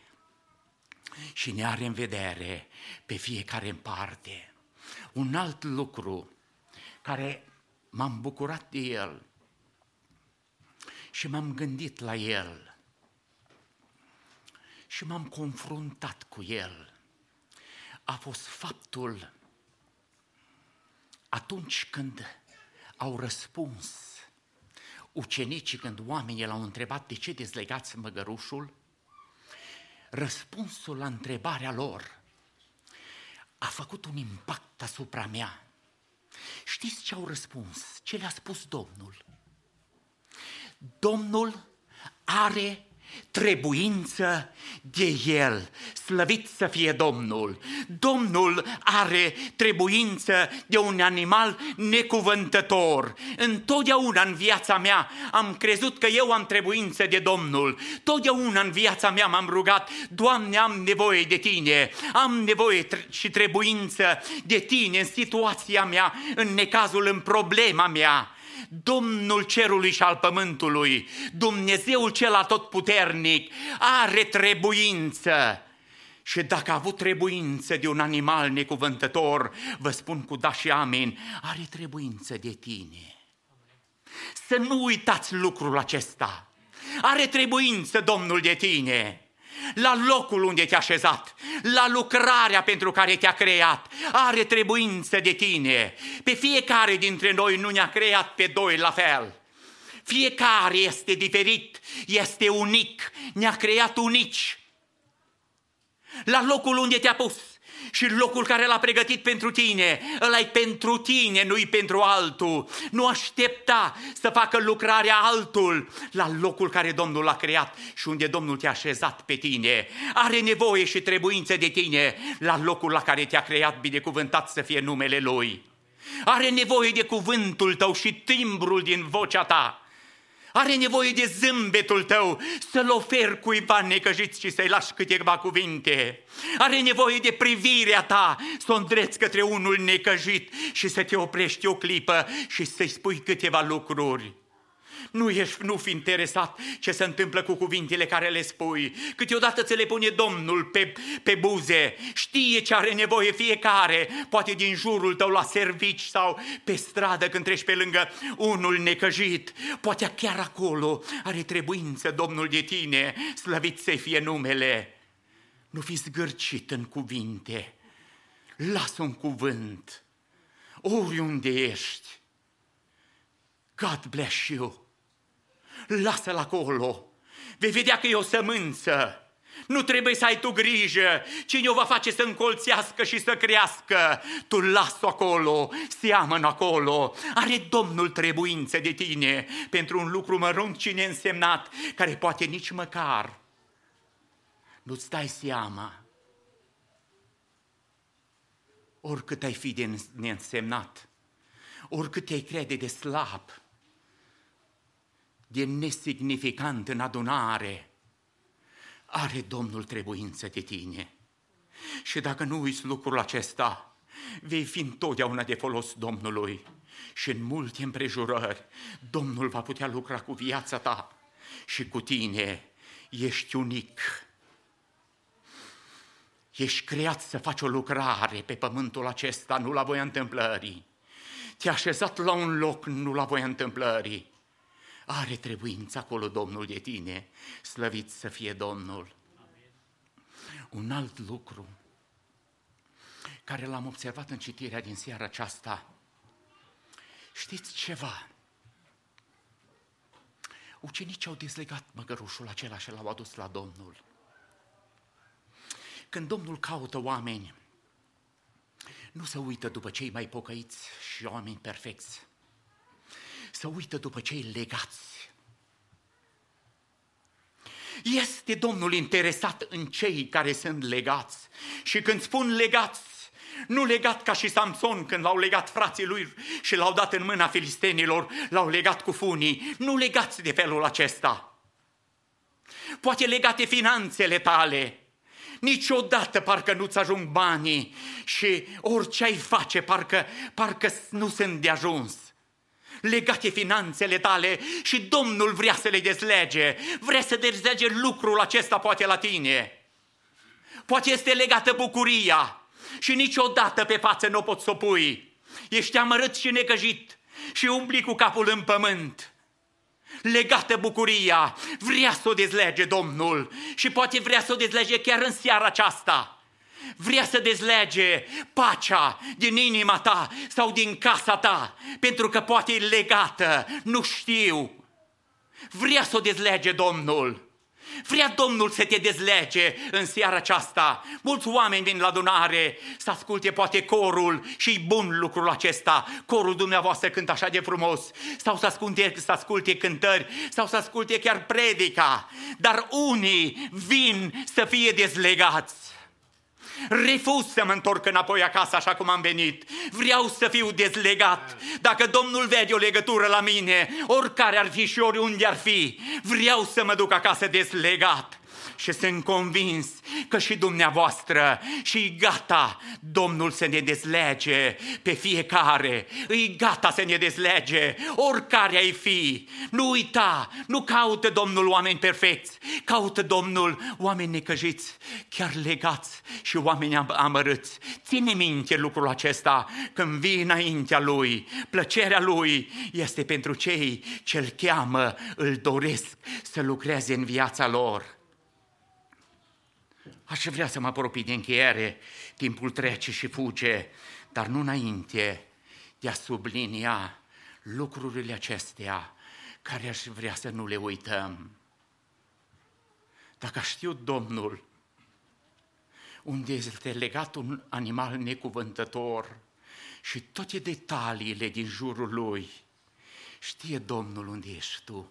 și ne are în vedere pe fiecare în parte. Un alt lucru care m-am bucurat de el și m-am gândit la el și m-am confruntat cu el a fost faptul atunci când au răspuns ucenicii, când oamenii l-au întrebat de ce dezlegați măgărușul, răspunsul la întrebarea lor a făcut un impact asupra mea. Știți ce au răspuns? Ce le-a spus Domnul? Domnul are trebuință de el. Slăvit să fie Domnul! Domnul are trebuință de un animal necuvântător. Întotdeauna în viața mea am crezut că eu am trebuință de Domnul. Totdeauna în viața mea m-am rugat, Doamne, am nevoie de Tine, am nevoie și trebuință de Tine în situația mea, în necazul, în problema mea. Domnul cerului și al pământului, Dumnezeul cel atotputernic, are trebuință. Și dacă a avut trebuință de un animal necuvântător, vă spun cu da și amin, are trebuință de tine. Să nu uitați lucrul acesta. Are trebuință Domnul de tine la locul unde te-a așezat, la lucrarea pentru care te-a creat. Are trebuință de tine. Pe fiecare dintre noi nu ne-a creat pe doi la fel. Fiecare este diferit, este unic, ne-a creat unici. La locul unde te-a pus, și locul care l-a pregătit pentru tine, ăla e pentru tine, nu-i pentru altul. Nu aștepta să facă lucrarea altul la locul care Domnul l-a creat și unde Domnul te-a așezat pe tine. Are nevoie și trebuință de tine la locul la care te-a creat, binecuvântat să fie numele Lui. Are nevoie de cuvântul tău și timbrul din vocea ta are nevoie de zâmbetul tău să-l oferi cuiva necăjit și să-i lași câteva cuvinte. Are nevoie de privirea ta să o îndreți către unul necăjit și să te oprești o clipă și să-i spui câteva lucruri. Nu, ești, nu fi interesat ce se întâmplă cu cuvintele care le spui. Câteodată ți le pune Domnul pe, pe buze. Știe ce are nevoie fiecare, poate din jurul tău la servici sau pe stradă când treci pe lângă unul necăjit. Poate chiar acolo are trebuință Domnul de tine, slăvit să fie numele. Nu fi zgârcit în cuvinte. Lasă un cuvânt oriunde ești. God bless you lasă-l acolo. Vei vedea că e o sămânță. Nu trebuie să ai tu grijă cine o va face să încolțească și să crească. Tu lasă acolo, seamănă acolo. Are Domnul trebuință de tine pentru un lucru mărunt și neînsemnat, care poate nici măcar nu-ți dai seama. oricât ai fi de neînsemnat, oricât te-ai crede de slab, de nesignificant în adunare, are Domnul trebuință de tine. Și dacă nu uiți lucrul acesta, vei fi întotdeauna de folos Domnului. Și în multe împrejurări, Domnul va putea lucra cu viața ta și cu tine. Ești unic. Ești creat să faci o lucrare pe pământul acesta, nu la voia întâmplării. Te-a așezat la un loc, nu la voia întâmplării. Are trebuință acolo Domnul de tine, slăvit să fie Domnul. Un alt lucru care l-am observat în citirea din seara aceasta. Știți ceva? Ucenicii au dezlegat măgărușul acela și l-au adus la Domnul. Când Domnul caută oameni, nu se uită după cei mai pocăiți și oameni perfecți. Se uită după cei legați. Este Domnul interesat în cei care sunt legați. Și când spun legați, nu legat ca și Samson când l-au legat frații lui și l-au dat în mâna filistenilor, l-au legat cu funii. Nu legați de felul acesta. Poate legate finanțele tale, Niciodată parcă nu-ți ajung banii și orice ai face parcă, parcă nu sunt de ajuns. Legate finanțele tale și Domnul vrea să le dezlege, vrea să dezlege lucrul acesta poate la tine. Poate este legată bucuria și niciodată pe față nu o poți să o pui. Ești amărât și negăjit și umbli cu capul în pământ legată bucuria, vrea să o dezlege Domnul și poate vrea să o dezlege chiar în seara aceasta. Vrea să dezlege pacea din inima ta sau din casa ta, pentru că poate e legată, nu știu. Vrea să o dezlege Domnul. Vrea Domnul să te dezlege în seara aceasta. Mulți oameni vin la adunare să asculte poate corul și bun lucrul acesta. Corul dumneavoastră cântă așa de frumos. Sau să asculte, să asculte cântări sau să asculte chiar predica. Dar unii vin să fie dezlegați. Refuz să mă întorc înapoi acasă așa cum am venit. Vreau să fiu dezlegat. Dacă Domnul vede o legătură la mine, oricare ar fi și oriunde ar fi, vreau să mă duc acasă dezlegat și sunt convins că și dumneavoastră și gata Domnul să ne dezlege pe fiecare, îi gata să ne dezlege, oricare ai fi. Nu uita, nu caută Domnul oameni perfecți, caută Domnul oameni necăjiți, chiar legați și oameni amărâți. Ține minte lucrul acesta când vii înaintea Lui, plăcerea Lui este pentru cei ce îl cheamă, îl doresc să lucreze în viața lor. Aș vrea să mă apropii de încheiere, timpul trece și fuge, dar nu înainte de a sublinia lucrurile acestea care aș vrea să nu le uităm. Dacă știu Domnul unde este legat un animal necuvântător și toate detaliile din jurul lui, știe Domnul unde ești tu.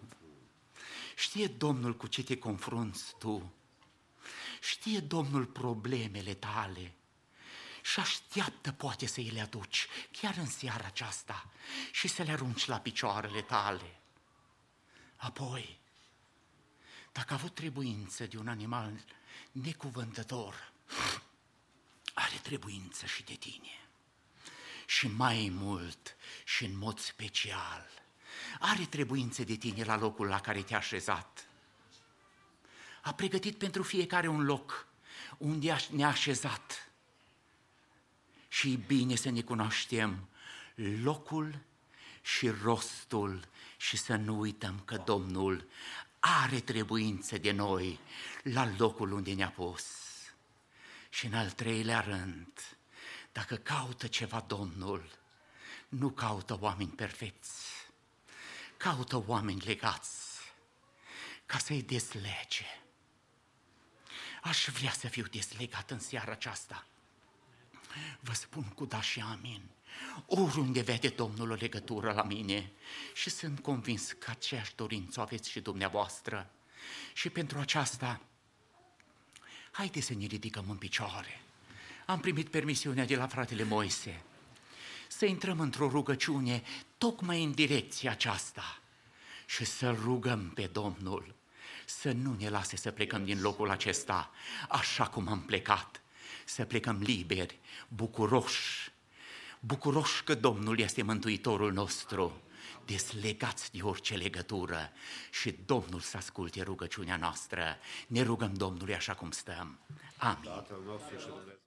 Știe Domnul cu ce te confrunți tu. Știe Domnul problemele tale și așteaptă poate să îi le aduci chiar în seara aceasta și să le arunci la picioarele tale. Apoi, dacă a avut trebuință de un animal necuvântător, are trebuință și de tine. Și mai mult și în mod special, are trebuință de tine la locul la care te-a așezat a pregătit pentru fiecare un loc unde ne-a așezat. Și e bine să ne cunoaștem locul și rostul și să nu uităm că Domnul are trebuință de noi la locul unde ne-a pus. Și în al treilea rând, dacă caută ceva Domnul, nu caută oameni perfecți, caută oameni legați ca să-i deslege Aș vrea să fiu deslegat în seara aceasta. Vă spun cu da și amin. Oriunde vede Domnul o legătură la mine și sunt convins că aceeași dorință o aveți și dumneavoastră. Și pentru aceasta, haide să ne ridicăm în picioare. am primit permisiunea de la fratele Moise să intrăm într-o rugăciune tocmai în direcția aceasta și să rugăm pe Domnul să nu ne lase să plecăm din locul acesta așa cum am plecat, să plecăm liberi, bucuroși, bucuroși că Domnul este Mântuitorul nostru, deslegați de orice legătură și Domnul să asculte rugăciunea noastră. Ne rugăm Domnului așa cum stăm. Amin. Tatăl nostru și Dumnezeu.